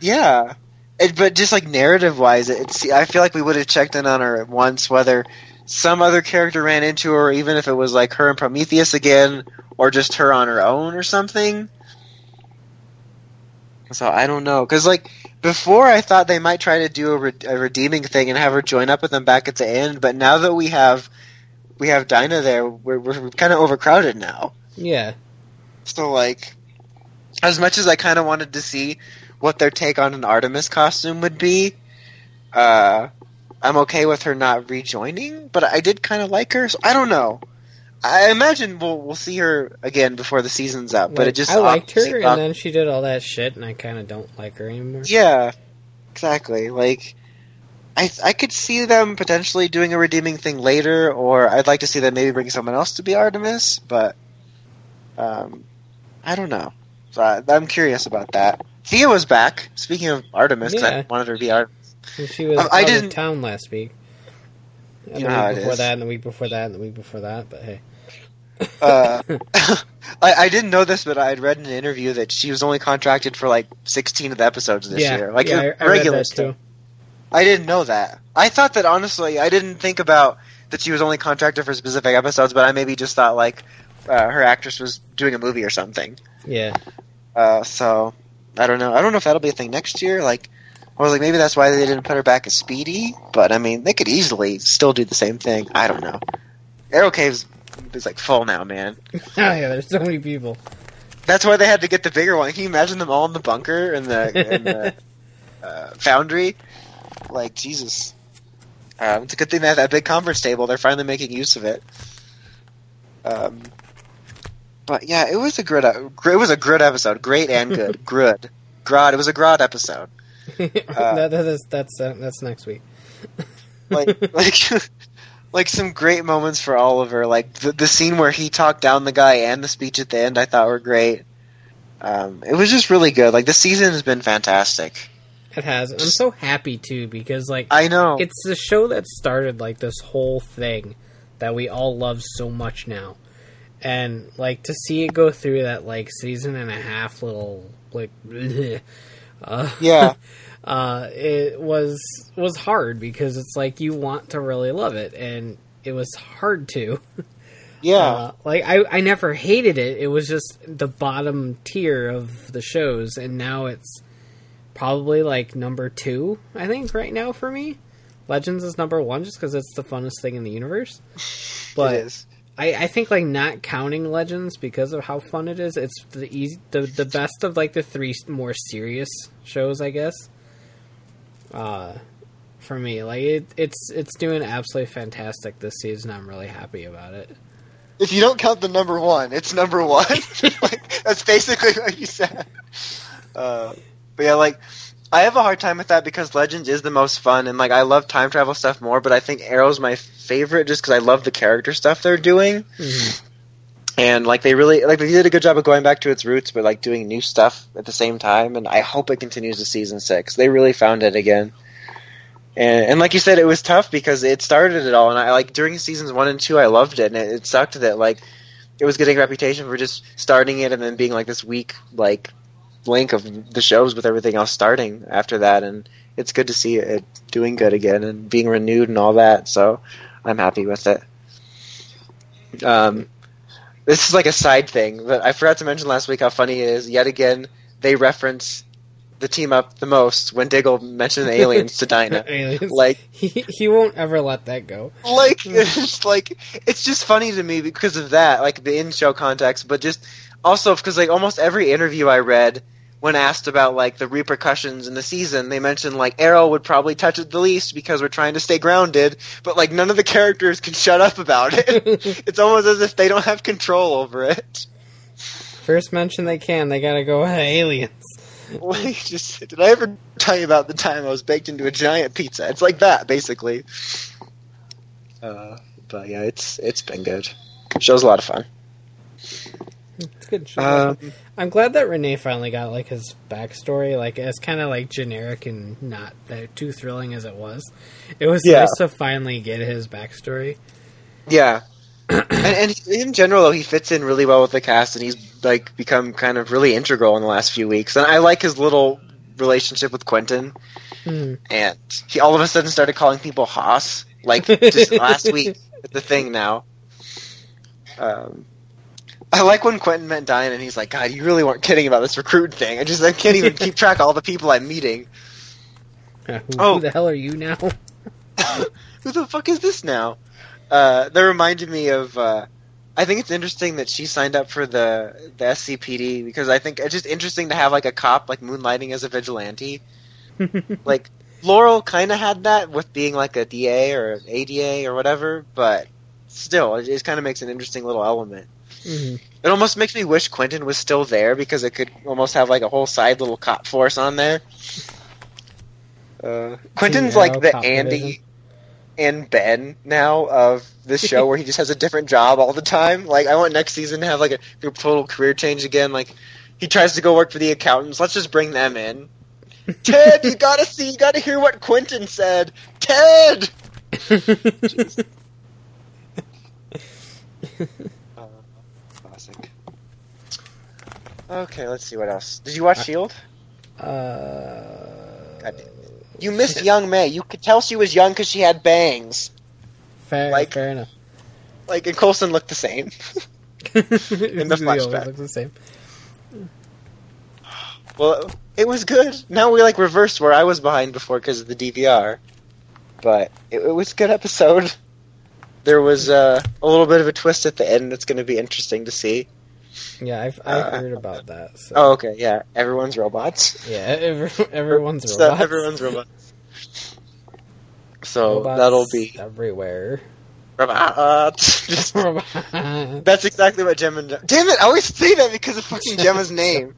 yeah, it, but just like narrative wise, it's. I feel like we would have checked in on her once, whether some other character ran into her, even if it was like her and Prometheus again, or just her on her own or something. So I don't know, because like before, I thought they might try to do a, re- a redeeming thing and have her join up with them back at the end. But now that we have we have Dinah there, we're, we're kind of overcrowded now. yeah, So like, as much as I kind of wanted to see what their take on an Artemis costume would be, uh, I'm okay with her not rejoining. But I did kind of like her, so I don't know. I imagine we'll we'll see her again before the season's up. But Like, it just I liked her, and then she did all that shit, and I kind of don't like her anymore. Yeah, exactly. Like, I I could see them potentially doing a redeeming thing later, or I'd like to see them maybe bring someone else to be Artemis. But, um, I don't know. So I, I'm curious about that. Thea was back. Speaking of Artemis, Yeah. I wanted her to be Artemis. She was I- I didn't- town last week. And You the know how week before that, and the week before that, and the week before that. But hey, Uh, [LAUGHS] I, I didn't know this, but I had read in an interview that she was only contracted for like 16 of the episodes this yeah, year. Like yeah, I, I read regular that stuff. too. I didn't know that. I thought that honestly, I didn't think about that she was only contracted for specific episodes, but I maybe just thought like uh, her actress was doing a movie or something. Yeah, Uh, so I don't know. I don't know if that'll be a thing next year. Like, I was like, maybe that's why they didn't put her back as Speedy. But I mean, they could easily still do the same thing. I don't know. Arrow Cave's is like full now, man. oh [LAUGHS] yeah. There's so many people. That's why they had to get the bigger one. Can you imagine them all in the bunker and the, in the [LAUGHS] uh, foundry? Like Jesus. Um, it's a good thing they have that big conference table. They're finally making use of it. Um, but yeah, it was a good. It was a good episode. Great and good. [LAUGHS] good. Grodd. It was a Grodd episode. [LAUGHS] that, that- that's that's uh, that's next week. [LAUGHS] Like like like some great moments for Oliver. Like the the scene where he talked down the guy and the speech at the end. I thought were great. Um, it was just really good. Like the season has been fantastic. It has. I'm so happy too because like I know. it's the show that started like this whole thing that we all love so much now and like to see it go through that like season and a half little like [LAUGHS] uh, Yeah. [LAUGHS] uh it was was hard because it's like you want to really love it and it was hard to [LAUGHS] Yeah. uh, like I, I never hated it. It was just the bottom tier of the shows, and now it's probably like number two. I think right now for me, Legends is number one just because it's the funnest thing in the universe. But it is. I, I think like not counting Legends because of how fun it is. It's the easy, the the best of like the three more serious shows, I guess. Uh, for me, like it, it's it's doing absolutely fantastic this season. I'm really happy about it. If you don't count the number one, it's number one. [LAUGHS] like, that's basically what you said. Uh, but yeah, like I have a hard time with that because Legends is the most fun, and like I love time travel stuff more. But I think Arrow's my favorite just because I love the character stuff they're doing, Mhm. and like they really like they did a good job of going back to its roots, but like doing new stuff at the same time. And I hope it continues to season six. They really found it again. And, and like you said, it was tough because it started it all, and I like during seasons one and two, I loved it, and it, it sucked that like it was getting a reputation for just starting it and then being like this weak like link of the shows with everything else starting after that, and it's good to see it doing good again and being renewed and all that. So I'm happy with it. Um, this is like a side thing, but I forgot to mention last week how funny it is. Yet again, they reference the team up the most when Diggle mentioned aliens to [LAUGHS] Dinah. Aliens. Like, he he won't ever let that go. like [LAUGHS] it's like it's just funny to me because of that, like the in-show context, but just also because like almost every interview I read when asked about like the repercussions in the season, they mentioned like Arrow would probably touch it the least because we're trying to stay grounded, but like none of the characters can shut up about it. [LAUGHS] [LAUGHS] it's almost as if they don't have control over it. First mention they can, they gotta go aliens. [LAUGHS] Like, just did I ever tell you about the time I was baked into a giant pizza? It's like that basically. Uh, but yeah, it's it's been good. Show's a lot of fun. It's good. show. Um, I'm glad that Renee finally got like his backstory. Like it's kind of like generic and not that too thrilling as it was. It was Yeah. nice to finally get his backstory. Yeah. [COUGHS] and, and in general, though, he fits in really well with the cast, and he's like become kind of really integral in the last few weeks. And I like his little relationship with Quentin. Hmm. And he all of a sudden started calling people Haas, like just [LAUGHS] last week. The thing now. Um, I like when Quentin met Dinah, and he's like, "God, you really weren't kidding about this recruit thing. I just I can't even keep [LAUGHS] track of all the people I'm meeting. Who, Oh. who the hell are you now? [LAUGHS] Who the fuck is this now?" Uh, that reminded me of. Uh, I think it's interesting that she signed up for the the SCPD because I think it's just interesting to have like a cop like moonlighting as a vigilante. [LAUGHS] like Laurel kind of had that with being like a DA or ADA or whatever, but still, it just kind of makes an interesting little element. Mhm. It almost makes me wish Quentin was still there because it could almost have like a whole side little cop force on there. Uh, Quentin's Team like the Andy and Ben now of this show [LAUGHS] where he just has a different job all the time. Like I want next season to have like a total career change again. Like he tries to go work for the accountants. Let's just bring them in. [LAUGHS] Ted, you gotta see, you gotta hear what Quentin said. Ted. [LAUGHS] Uh, classic. Okay, let's see what else. Did you watch Shield? uh. You missed young May. You could tell she was young because she had bangs. fair, like- fair enough. Like, and Coulson looked the same. [LAUGHS] [LAUGHS] in the flashback. look the same. Well, it was good. Now we like reversed where I was behind before because of the DVR, but it, it was a good episode. There was uh, a little bit of a twist at the end that's going to be interesting to see. Yeah, I've I Uh, heard about that. So. Oh, okay, yeah, everyone's robots. Yeah, every, [LAUGHS] everyone's So robots. everyone's robots. So Robots that'll be everywhere. robots. [LAUGHS] Just Robots. That's exactly what Jemma. Damn it! I always say that because of fucking [LAUGHS] Jemma's name.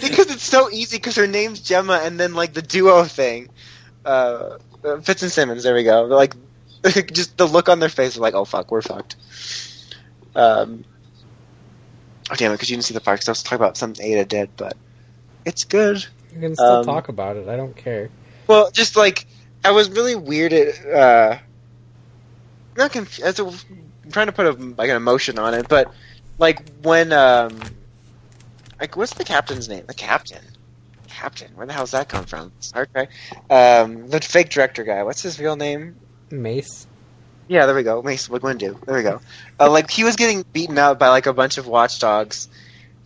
Because it's so easy. Because her name's Jemma, and then like the duo thing, uh, uh, Fitz and Simmons. There we go. Like, just the look on their face, is like, oh fuck, we're fucked. Um. Oh damn it! Because you didn't see the part. Because I was talking about something Aida did, but it's good. You can still Um, talk about it. I don't care. Well, just like I was really weirded. Uh, not confused. I'm trying to put a, like an emotion on it, but like when um, like what's the captain's name? The captain. Captain. Where the hell's that come from? Star Trek. Um, the fake director guy. What's his real name? Mace. Yeah, there we go. Mace Windu. There we go. Uh, like he was getting beaten up by like a bunch of watchdogs,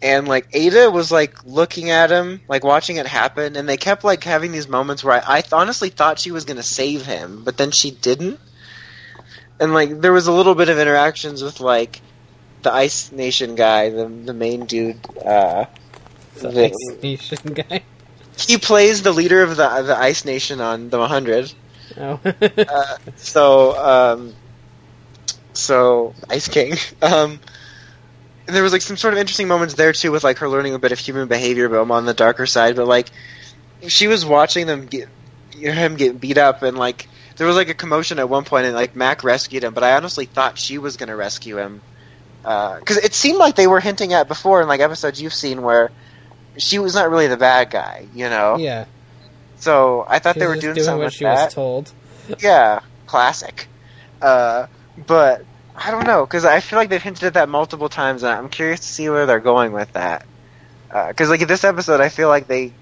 and like Aida was like looking at him, like watching it happen, and they kept like having these moments where I, I th- honestly thought she was gonna save him, but then she didn't. And like there was a little bit of interactions with like the Ice Nation guy, the the main dude. Uh, The the- Ice Nation guy. he plays the leader of the the Ice Nation on the 100. Oh. Uh, [LAUGHS] so um, so Ice King. [LAUGHS] Um, and there was like some sort of interesting moments there too, with like her learning a bit of human behavior, but I'm on the darker side. But like, she was watching them get him get beat up, and like there was like a commotion at one point, and like Mac rescued him. But I honestly thought she was going to rescue him because it seemed like they were hinting at before in like episodes you've seen where she was not really the bad guy, you know. yeah. So I thought they were doing, doing something what she that was told. yeah, classic. Uh, but I don't know because I feel like they've hinted at that multiple times, and I'm curious to see where they're going with that. Because like in this episode, I feel like they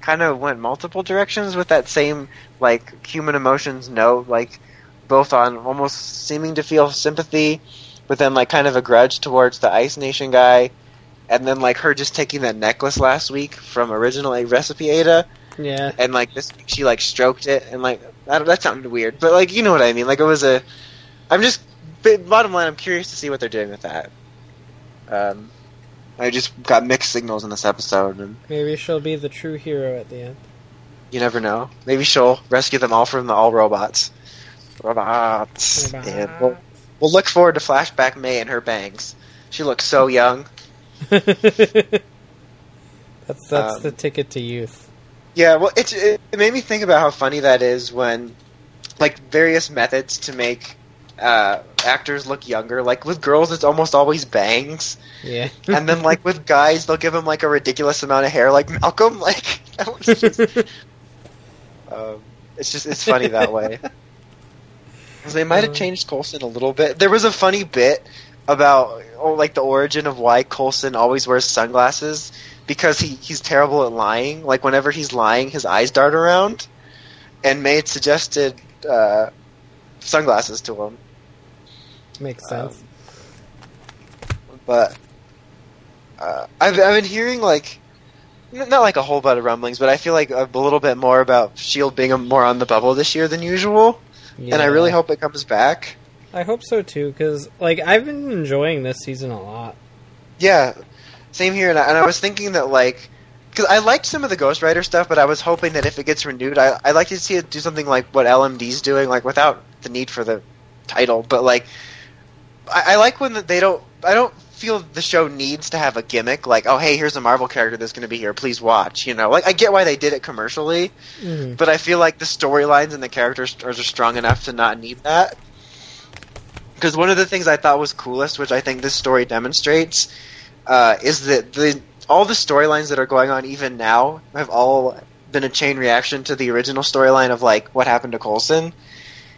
kind of went multiple directions with that same like human emotions note, like both on almost seeming to feel sympathy, but then like kind of a grudge towards the Ice Nation guy. And then, like her just taking that necklace last week from original recipe Aida, Yeah. and like this she like stroked it and like don't, that sounded weird but like you know what i mean. Like it was a i'm just bottom line i'm curious to see what they're doing with that. Um i just got mixed signals in this episode and Maybe she'll be the true hero at the end. you never know. Maybe she'll rescue them all from the all robots. Robots, and we'll, we'll look forward to flashback may and her bangs. She looks so young. [LAUGHS] That's that's Um, the ticket to youth. Yeah, well, it, it made me think about how funny that is when, like, various methods to make uh, actors look younger. Like with girls, it's almost always bangs, Yeah. and then like with guys, they'll give them like a ridiculous amount of hair, like Malcolm. [LAUGHS] Like, that was just, [LAUGHS] um, it's just it's funny that way. [LAUGHS] they might have Uh. changed Coulson a little bit. There was a funny bit about oh, like the origin of why Coulson always wears sunglasses because he he's terrible at lying. Like whenever he's lying, his eyes dart around. And May suggested uh, sunglasses to him, Makes um, sense. but uh, I've I've been hearing like not like a whole lot of rumblings, but I feel like a little bit more about Shield being more on the bubble this year than usual, and I really hope it comes back. I hope so too, because like I've been enjoying this season a lot. Yeah, same here. And I, and I was thinking that like, because I liked some of the Ghost Rider stuff, but I was hoping that if it gets renewed, I I like to see it do something like what LMD's doing, like without the need for the title. But like, I, I like when they don't. I don't feel the show needs to have a gimmick like, oh hey, here's a Marvel character that's going to be here. Please watch. You know, like I get why they did it commercially, Mhm. but I feel like the storylines and the characters are strong enough to not need that. Because one of the things I thought was coolest, which I think this story demonstrates, uh, is that the all the storylines that are going on even now have all been a chain reaction to the original storyline of like what happened to Coulson.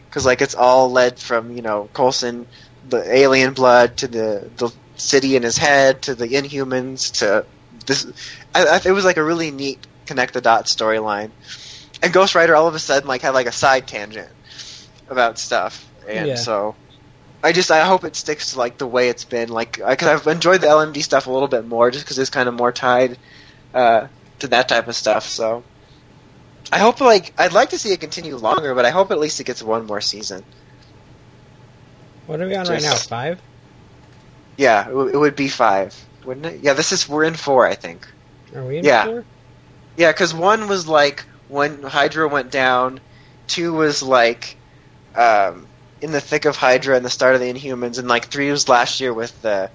Because like it's all led from you know Coulson, the alien blood to the the city in his head to the Inhumans to this. I, I, it was like a really neat connect the dots storyline. And Ghost Rider all of a sudden like had like a side tangent about stuff, and Yeah. so I just I hope it sticks to like the way it's been. Like because I've enjoyed the LMD stuff a little bit more, just because it's kind of more tied uh, to that type of stuff. So I hope like I'd like to see it continue longer, but I hope at least it gets one more season. What are we on right now? Five? Yeah, it, w- it would be five, wouldn't it? Yeah, this is we're in four, I think. Are we in Yeah. four? Yeah, because one was like when Hydra went down. Two was like um, in the thick of Hydra and the start of the Inhumans, and like three was last year with the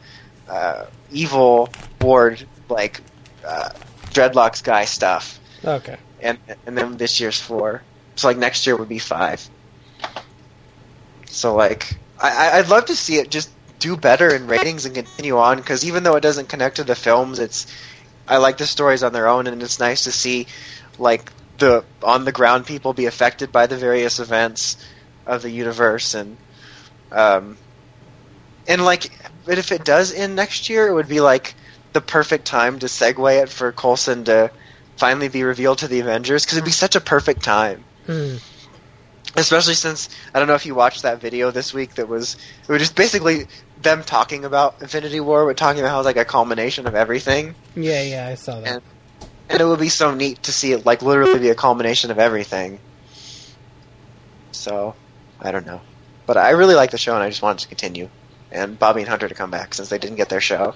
uh, evil ward like uh, dreadlocks guy stuff, Okay. and and then this year's four. So like next year would be five. So like I, I- I'd love to see it just do better in ratings and continue on because even though it doesn't connect to the films, it's I like the stories on their own, and it's nice to see like the on the ground people be affected by the various events of the universe and um and like but if it does end next year it would be like the perfect time to segue it for Coulson to finally be revealed to the Avengers because it'd be such a perfect time Hmm. especially since I don't know if you watched that video this week that was it was just basically them talking about Infinity War but talking about how it's like a culmination of everything Yeah, yeah, I saw that. And- and it would be so neat to see it like literally be a culmination of everything. So, I don't know, but I really like the show, and I just want it to continue. and Bobby and Hunter to come back since they didn't get their show.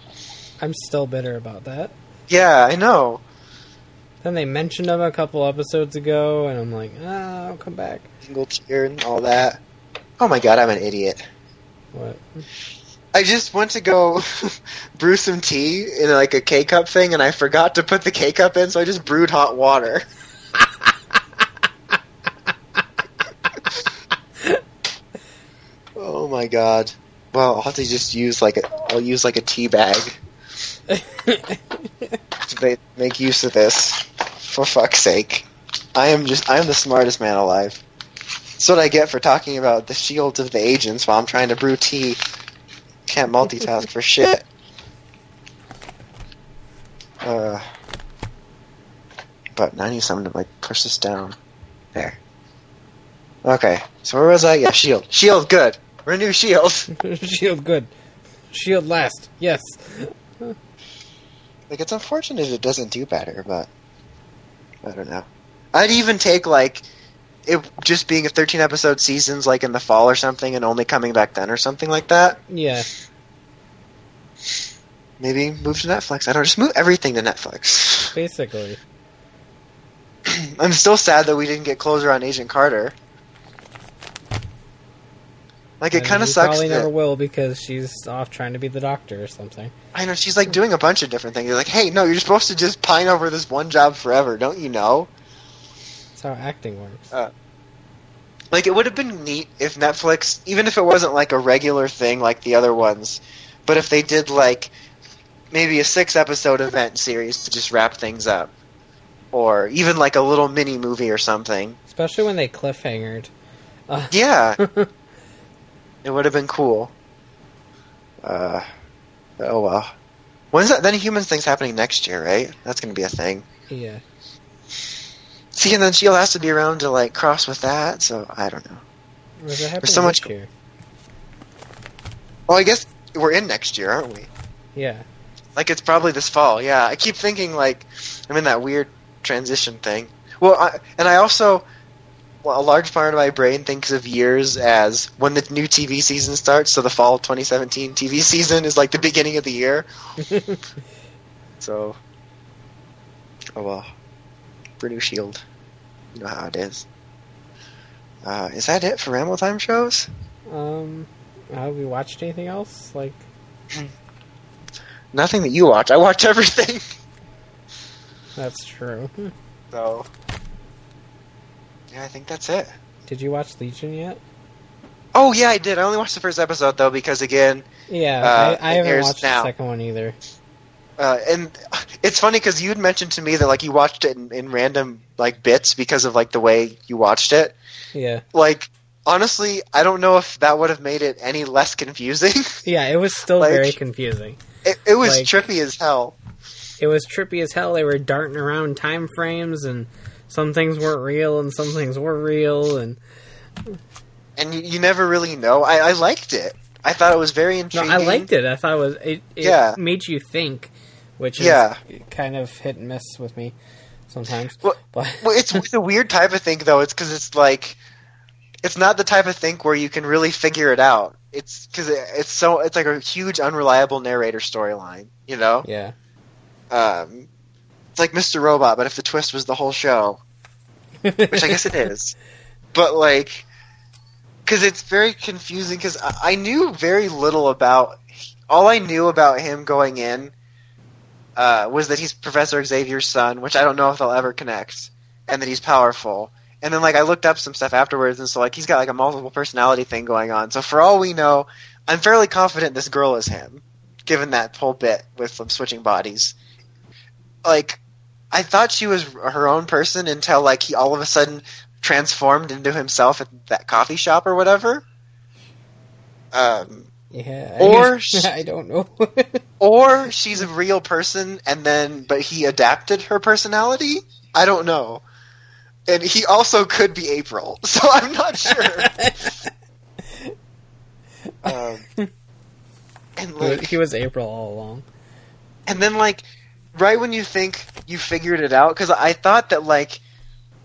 I'm still bitter about that. Yeah, I know. Then they mentioned them a couple episodes ago, and I'm like, ah, I'll come back. Single tier and all that. Oh my god, I'm an idiot. What? I just went to go [LAUGHS] brew some tea in like a K cup thing, and I forgot to put the K cup in, so I just brewed hot water. [LAUGHS] oh my god. Well, I'll have to just use like a. I'll use like a tea bag to [LAUGHS] make use of this. For fuck's sake, I am just. I am the smartest man alive. That's what I get for talking about the shields of the agents while I'm trying to brew tea. Can't multitask for shit. Uh, but I need something to like push this down. There. Okay, so where was I? Yeah, shield. Shield, good. Renew shield. [LAUGHS] Shield good. Shield last. Yes. Like it's unfortunate it doesn't do better, but I don't know. I'd even take like it just being a 13 episode seasons like in the fall or something and only coming back then or something like that. Yeah. Maybe move to Netflix. I don't know, just move everything to Netflix. Basically. [CLEARS THROAT] I'm still sad that we didn't get closer on Agent Carter. Like it kind of sucks. Probably that- never will because she's off trying to be the doctor or something. I know she's like doing a bunch of different things. You're like, hey, no, you're supposed to just pine over this one job forever, don't you know? That's how acting works. Uh, Like it would have been neat if Netflix, even if it wasn't like a regular thing like the other ones, but if they did like maybe a six episode event series to just wrap things up, or even like a little mini movie or something. Especially when they cliffhangered. Uh, Yeah, [LAUGHS] it would have been cool. Uh, oh well. When's that? Inhumans thing's happening next year, right? That's going to be a thing. yeah. See, and then she'll has to be around to like cross with that, so I don't know. It happening so much- year? Well, I guess we're in next year, aren't we? Yeah. Like it's probably this fall. Yeah, I keep thinking like I'm in that weird transition thing. Well, I, and I also well, a large part of my brain thinks of years as when the new TV season starts. So the fall 2017 TV season is like the beginning of the year. [LAUGHS] So, oh well, British Shield. You know how it is. Uh, is that it for Ramble Time shows? um, have we watched anything else? Like, Nothing that you watch. I watch everything. that's true. [LAUGHS] So, yeah, I think that's it. Did you watch Legion yet? Oh yeah, I did. I only watched the first episode though because again, Yeah, Uh, I, I haven't watched now. the second one either. uh, and it's funny because you'd mentioned to me that like you watched it in, in random like bits because of like the way you watched it. Yeah. Like honestly, I don't know if that would have made it any less confusing. [LAUGHS] Yeah, it was still Like- very confusing. it, it was Like- trippy as hell. It was trippy as hell. They were darting around time frames, and some things weren't real, and some things were real, and and you, you never really know. I, I liked it. I thought it was very no, intriguing. I liked it. I thought it was it. it Yeah. made you think, which is Yeah. kind of hit and miss with me sometimes. Well- but [LAUGHS] Well, it's, it's a weird type of thing though. It's because it's like it's not the type of thing where you can really figure it out. It's because it, it's so it's like a huge unreliable narrator storyline. You know, yeah, um, it's like Mr. Robot, but if the twist was the whole show, which I guess it is. [LAUGHS] But like, because it's very confusing. Because I, I knew very little about. All I knew about him going in uh, was that he's Professor Xavier's son, which I don't know if they'll ever connect, and that he's powerful. And then like I looked up some stuff afterwards, and so like he's got like a multiple personality thing going on. So for all we know, I'm fairly confident this girl is him, given that whole bit with them switching bodies. Like, I thought she was her own person until like he all of a sudden transformed into himself at that coffee shop or whatever. Um, yeah. Or [LAUGHS] I don't know. [LAUGHS] or she's a real person and then but he adapted her personality. I don't know. And he also could be April, [LAUGHS] so I'm not sure. um, and like, he was April all along. and then like right when you think you figured it out because i thought that like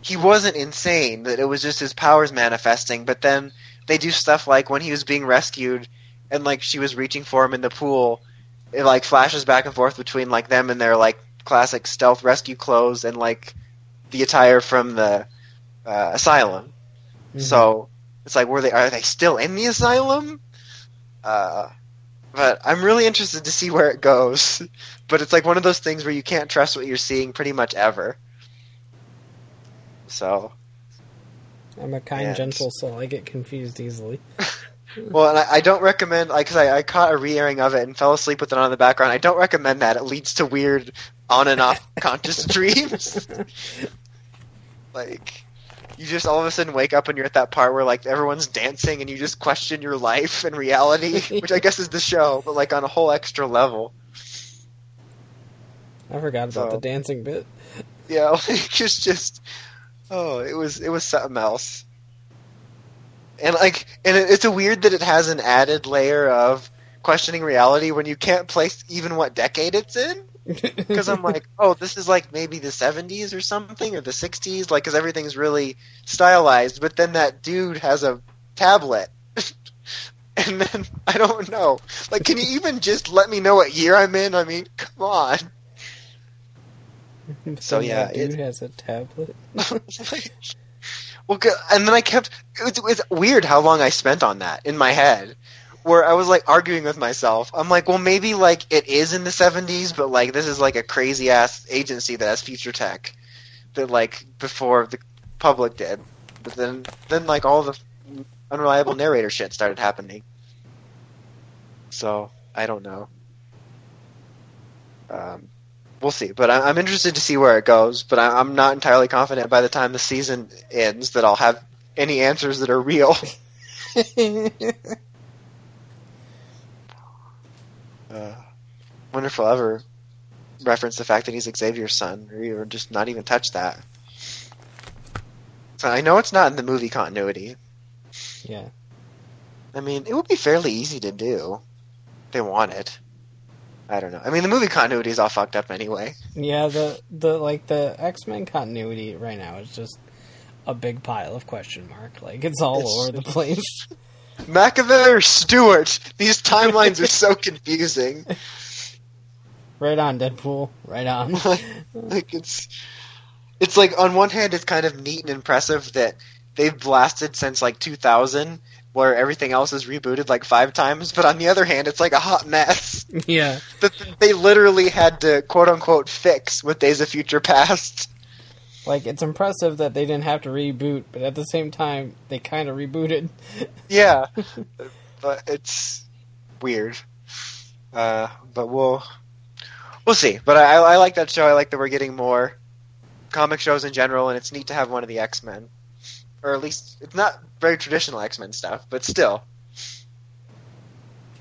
he wasn't insane that it was just his powers manifesting but then they do stuff like when he was being rescued and like she was reaching for him in the pool. It like flashes back and forth between like them and their like classic stealth rescue clothes and like the attire from the uh, asylum. So it's like, were they are they still in the asylum? Uh, but I'm really interested to see where it goes. [LAUGHS] But it's like one of those things where you can't trust what you're seeing pretty much ever. So I'm a kind, gentle soul. I get confused easily. [LAUGHS] [LAUGHS] Well, and I, I don't recommend like because I, I caught a re-airing of it and fell asleep with it on in the background. I don't recommend that. It leads to weird on and off conscious dreams. like you just all of a sudden wake up and you're at that part where like everyone's dancing and you just question your life and reality, [LAUGHS] which I guess is the show, but like on a whole extra level. I forgot about So- the dancing bit. Yeah, [LAUGHS] like, it's just oh, it was it was something else. And like, and it, it's a weird that it has an added layer of questioning reality when you can't place even what decade it's in. Because I'm like, [LAUGHS] oh, this is like maybe the 70s or something, or the 60s, like, because everything's really stylized. But then that dude has a tablet. [LAUGHS] and then, I don't know. Like, can you [LAUGHS] even just let me know what year I'm in? I mean, come on. So, yeah, dude it- has a tablet. well, and then I kept. It was, it was weird how long I spent on that in my head, where I was like arguing with myself. I'm like, well, maybe like it is in the 70s, but like this is like a crazy ass agency that has future tech that like before the public did. But then, then like all the unreliable narrator shit started happening. So I don't know. Um, we'll see. But I, I'm interested to see where it goes. But I, I'm not entirely confident by the time the season ends that I'll have any answers that are real. [LAUGHS] Uh, wonder if I'll ever reference the fact that he's Xavier's son, or, just not even touch that. So I know it's not in the movie continuity. yeah. I mean, it would be fairly easy to do. If they want it. I don't know. I mean, the movie continuity is all fucked up anyway. Yeah, the the like the X Men continuity right now is just a big pile of question mark. Like it's all It's- over the place. [LAUGHS] McAvoy or Stewart? These timelines are so confusing. [LAUGHS] right on, Deadpool. Right on. [LAUGHS] like it's it's like on one hand it's kind of neat and impressive that they've blasted since like 2000 where everything else is rebooted like five times but on the other hand it's like a hot mess [LAUGHS] yeah. that they literally had to quote unquote fix with days of future past Like it's impressive that they didn't have to reboot, but at the same time they kind of rebooted. [LAUGHS] yeah. But it's weird. Uh, but we'll we'll see. But I, I like that show. I like that we're getting more comic shows in general and it's neat to have one of the x-men. Or at least it's not very traditional x-men stuff but still.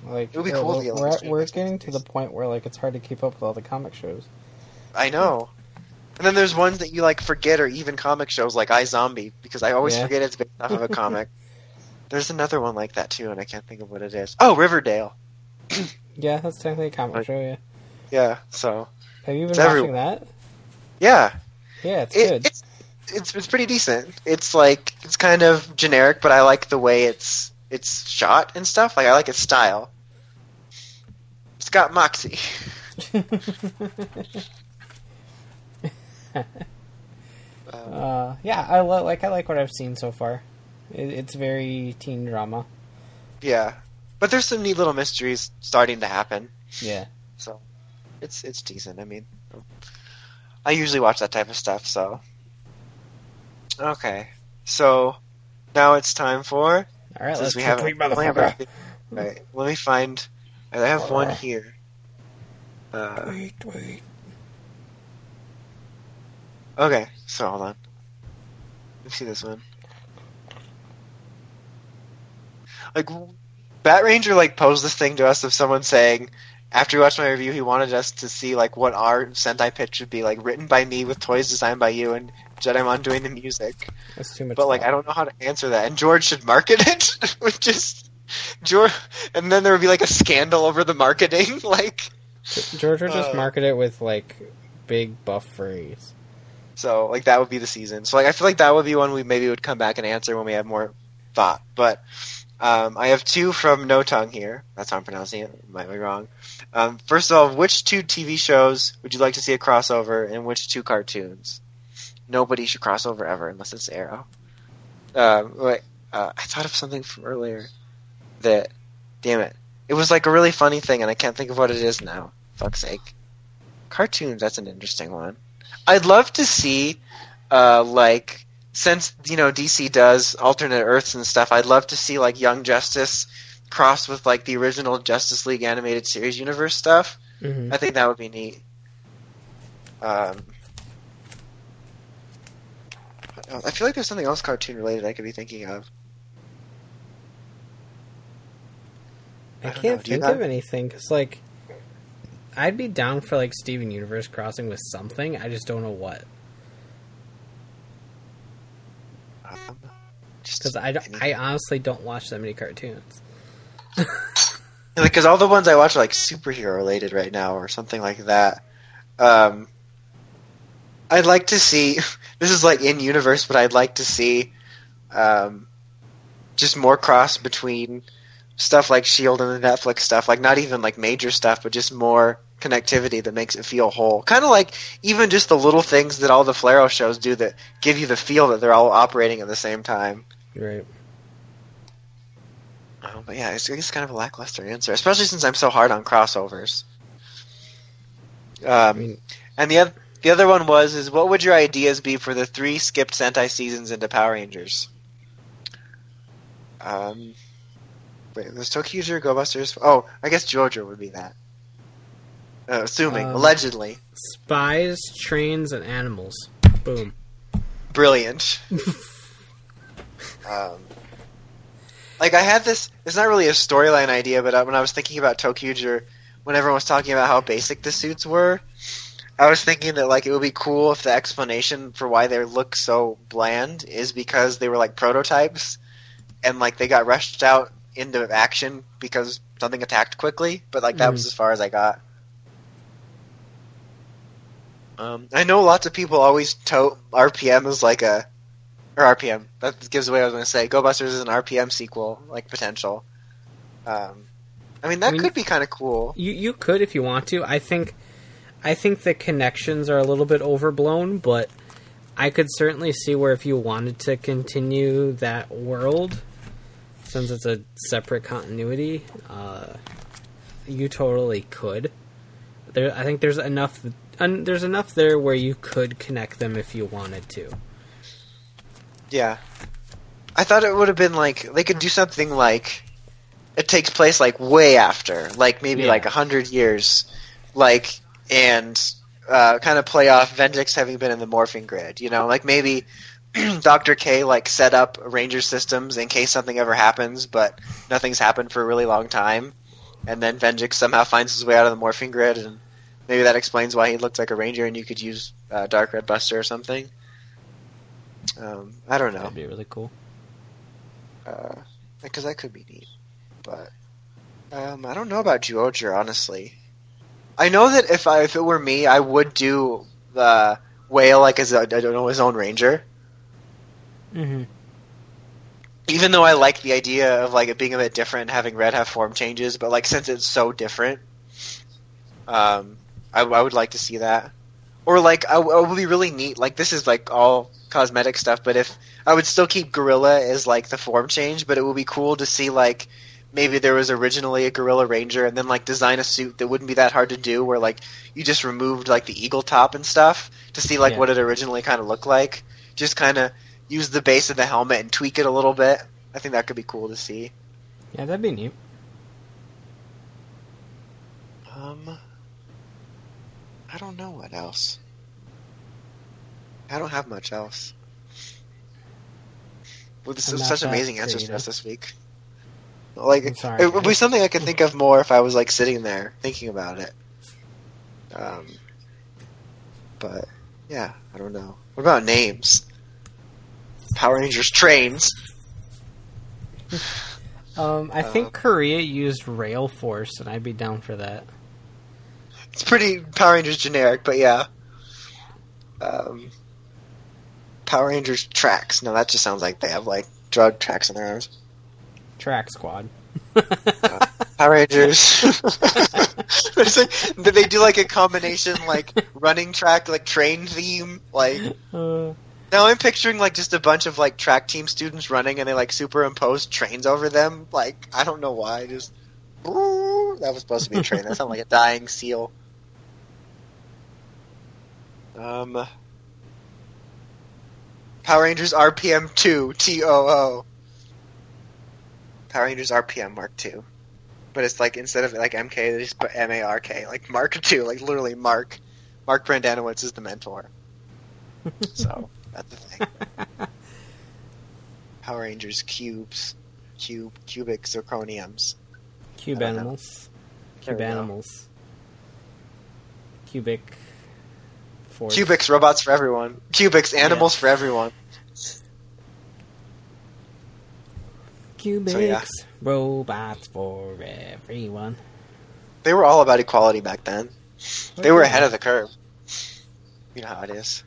Like It would be uh, cool to get, we're, we're getting to the point where like it's hard to keep up with all the comic shows. i know and then there's ones that you like forget or even comic shows like iZombie because i always Yeah. forget it's based off of a [LAUGHS] comic there's another one like that too and i can't think of what it is oh riverdale [CLEARS THROAT] Yeah, that's technically a comic Like- show. Yeah. yeah so Have you been watching that? yeah Yeah, it's it, good. it's it's it's pretty decent. It's like it's kind of generic, but I like the way it's it's shot and stuff. Like I like its style. It's got moxie. [LAUGHS] [LAUGHS] Um, Uh, yeah, I li- like I like what I've seen so far. It, it's very teen drama. yeah, but there's some neat little mysteries starting to happen. Yeah. So it's it's decent. I mean, I usually watch that type of stuff. So okay, so now it's time for All right, let's we complete motherfucker. Right, let me find. I have one here. Uh, Wait, wait. Okay, so hold on. Let's see this one. Like, Bat Ranger like posed this thing to us of someone saying, after he watched my review, he wanted us to see like what our Sentai pitch should be, like written by me with toys designed by you and Jedimon doing the music. That's too much. But like, thought. I don't know how to answer that. And George should market it, [LAUGHS] which is George. And then there would be like a scandal over the marketing, [LAUGHS] like. George would just uh, market it with like big buff furries. So like that would be the season. So like I feel like that would be one we maybe would come back and answer when we have more thought. But Um, I have two from No Tongue here. That's how I'm pronouncing it. Might be wrong. Um, first of all, which two TV shows would you like to see a crossover, and which two cartoons? Nobody should cross over ever unless it's Arrow. Um, wait, uh, I thought of something from earlier that, damn it, it was like a really funny thing, and I can't think of what it is now. Fuck's sake. Cartoons. That's an interesting one. I'd love to see, uh, like since you know DC does alternate Earths and stuff, I'd love to see like Young Justice crossed with like the original Justice League animated series universe stuff. hmm I think that would be neat. Um, I feel like there's something else cartoon related I could be thinking of. I, I can't know. Think of anything because, like, I'd be down for like Steven Universe crossing with something. I just don't know what. Um, just Because I, don't- I honestly don't watch that many cartoons. [LAUGHS] because all the ones I watch are like superhero related right now or something like that. Um, I'd like to see [LAUGHS] this is like in universe, but I'd like to see um, just more cross between stuff like Shield and the Netflix stuff, like not even like major stuff, but just more connectivity that makes it feel whole. Kind of like even just the little things that all the Flarrow shows do that give you the feel that they're all operating at the same time. Right. Oh, but yeah, it's, it's kind of a lackluster answer, especially since I'm so hard on crossovers. Um, and the other the other one was is what would your ideas be for the three skipped Sentai seasons into Power Rangers? Um, wait, there's ToQger, Go Busters. Oh, I guess JoJo would be that. Uh, assuming, Um, allegedly, spies, trains, and animals. Boom. brilliant. [LAUGHS] um, like I had this. It's not really a storyline idea, but uh, when I was thinking about ToQger, when everyone was talking about how basic the suits were, I was thinking that like it would be cool if the explanation for why they look so bland is because they were like prototypes, and like they got rushed out into action because something attacked quickly. But like that Mhm. was as far as I got. Um, I know lots of people always tote RPM as like a or RPM. That gives away what I was going to say. Go Busters is an RPM sequel, like potential. Um, I mean, that I mean- could be kind of cool. You you could if you want to. I think I think the connections are a little bit overblown, but I could certainly see where if you wanted to continue that world, since it's a separate continuity, uh, you totally could. There, I think there's enough. Un, there's enough there where you could connect them if you wanted to. Yeah, I thought it would have been like they could do something like it takes place like way after, like maybe Yeah. like a hundred years, like and uh, kind of play off Venjix having been in the morphing grid. You know, like maybe [CLEARS THROAT] Doctor K like set up Ranger systems in case something ever happens, but nothing's happened for a really long time, and then Venjix somehow finds his way out of the morphing grid, and maybe that explains why he looked like a Ranger, and you could use uh, Dark Red Buster or something. Um, I don't know That'd be really cool. because that could be neat. But um, I don't know about Georgia, honestly. I know that if I, if it were me, I would do the whale like as a, I don't know his own ranger. Mm-hmm. Even though I like the idea of like it being a bit different, having red have form changes, but like since it's so different, um, I, I would like to see that. Or like I, I would be really neat. Like this is like all cosmetic stuff, but if I would still keep Gorilla as like the form change, but it would be cool to see like maybe there was originally a Gorilla Ranger and then like design a suit that wouldn't be that hard to do, where like you just removed like the eagle top and stuff to see like Yeah. what it originally kind of looked like. Just kind of use the base of the helmet and tweak it a little bit. I think that could be cool to see. Yeah, that'd be neat. Um, I don't know what else. I don't have much else. Well, this I'm is such amazing answers for us this week. Like, sorry, it would be something I could think of more if I was like sitting there thinking about it. Um, but yeah, I don't know. What about names? Power Rangers trains. Um, I Uh, think Korea used Rail Force, and I'd be down for that. It's pretty Power Rangers generic, but yeah. Um, Power Rangers tracks. No, that just sounds like they have like drug tracks in their arms. Track Squad. [LAUGHS] Power Rangers. There's like- Did they do like a combination like running track like train theme like Uh, now I'm picturing like just a bunch of like track team students running and they like superimpose trains over them. Like I don't know why. Just [LAUGHS] that was supposed to be a train. That sounded like a dying seal. Um Power Rangers RPM 2 TOO Power Rangers RPM Mark two, But it's like instead of like MK, they just put M A R K, like Mark two, like literally Mark. Mark Brandanowitz is the mentor. [LAUGHS] so that's the thing. [LAUGHS] Power Rangers cubes, cube, cubic zirconiums. Cube I don't know. animals. There Cube we animals. Cubic. Force. Cubics, robots for everyone. Cubics, animals for everyone. Cubics. So, yeah. Robots for everyone. They were all about equality back then. They were ahead of the curve. You know how it is.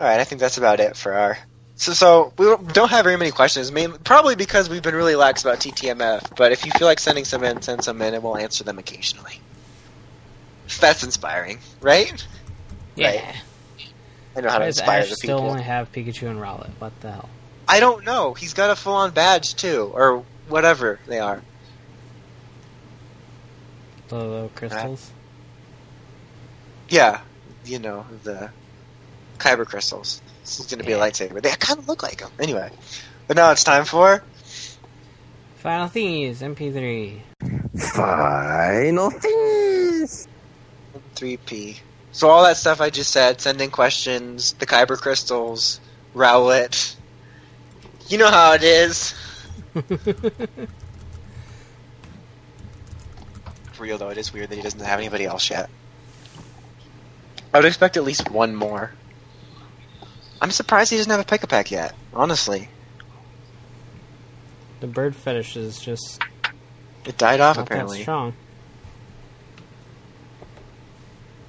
All right, I think that's about it for our. So, so we don't have very many questions. Mainly, probably because we've been really lax about TTMF. But if you feel like sending some in, send some in, and we'll answer them occasionally. That's inspiring, right? Yeah. I know how to inspire Ash the people. still only have Pikachu and Rowlet? What the hell? I don't know. He's got a full-on badge too, or whatever they are. The little crystals? Uh, yeah, you know the kyber crystals. This is going to be a lightsaber. They kind of look like them. Anyway, but now it's time for Final Thieves, MP3. Final Thieves! 3P. So all that stuff I just said, sending questions, the kyber crystals, Rowlet. You know how it is. [LAUGHS] For real though, it is weird that he doesn't have anybody else yet. I would expect at least one more. I'm surprised he doesn't have a pick a pack yet. Honestly, the bird fetish is just it died off apparently. strong.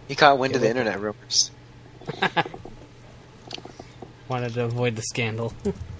He caught wind Yeah, of the internet rumors. [LAUGHS] Wanted to avoid the scandal. [LAUGHS]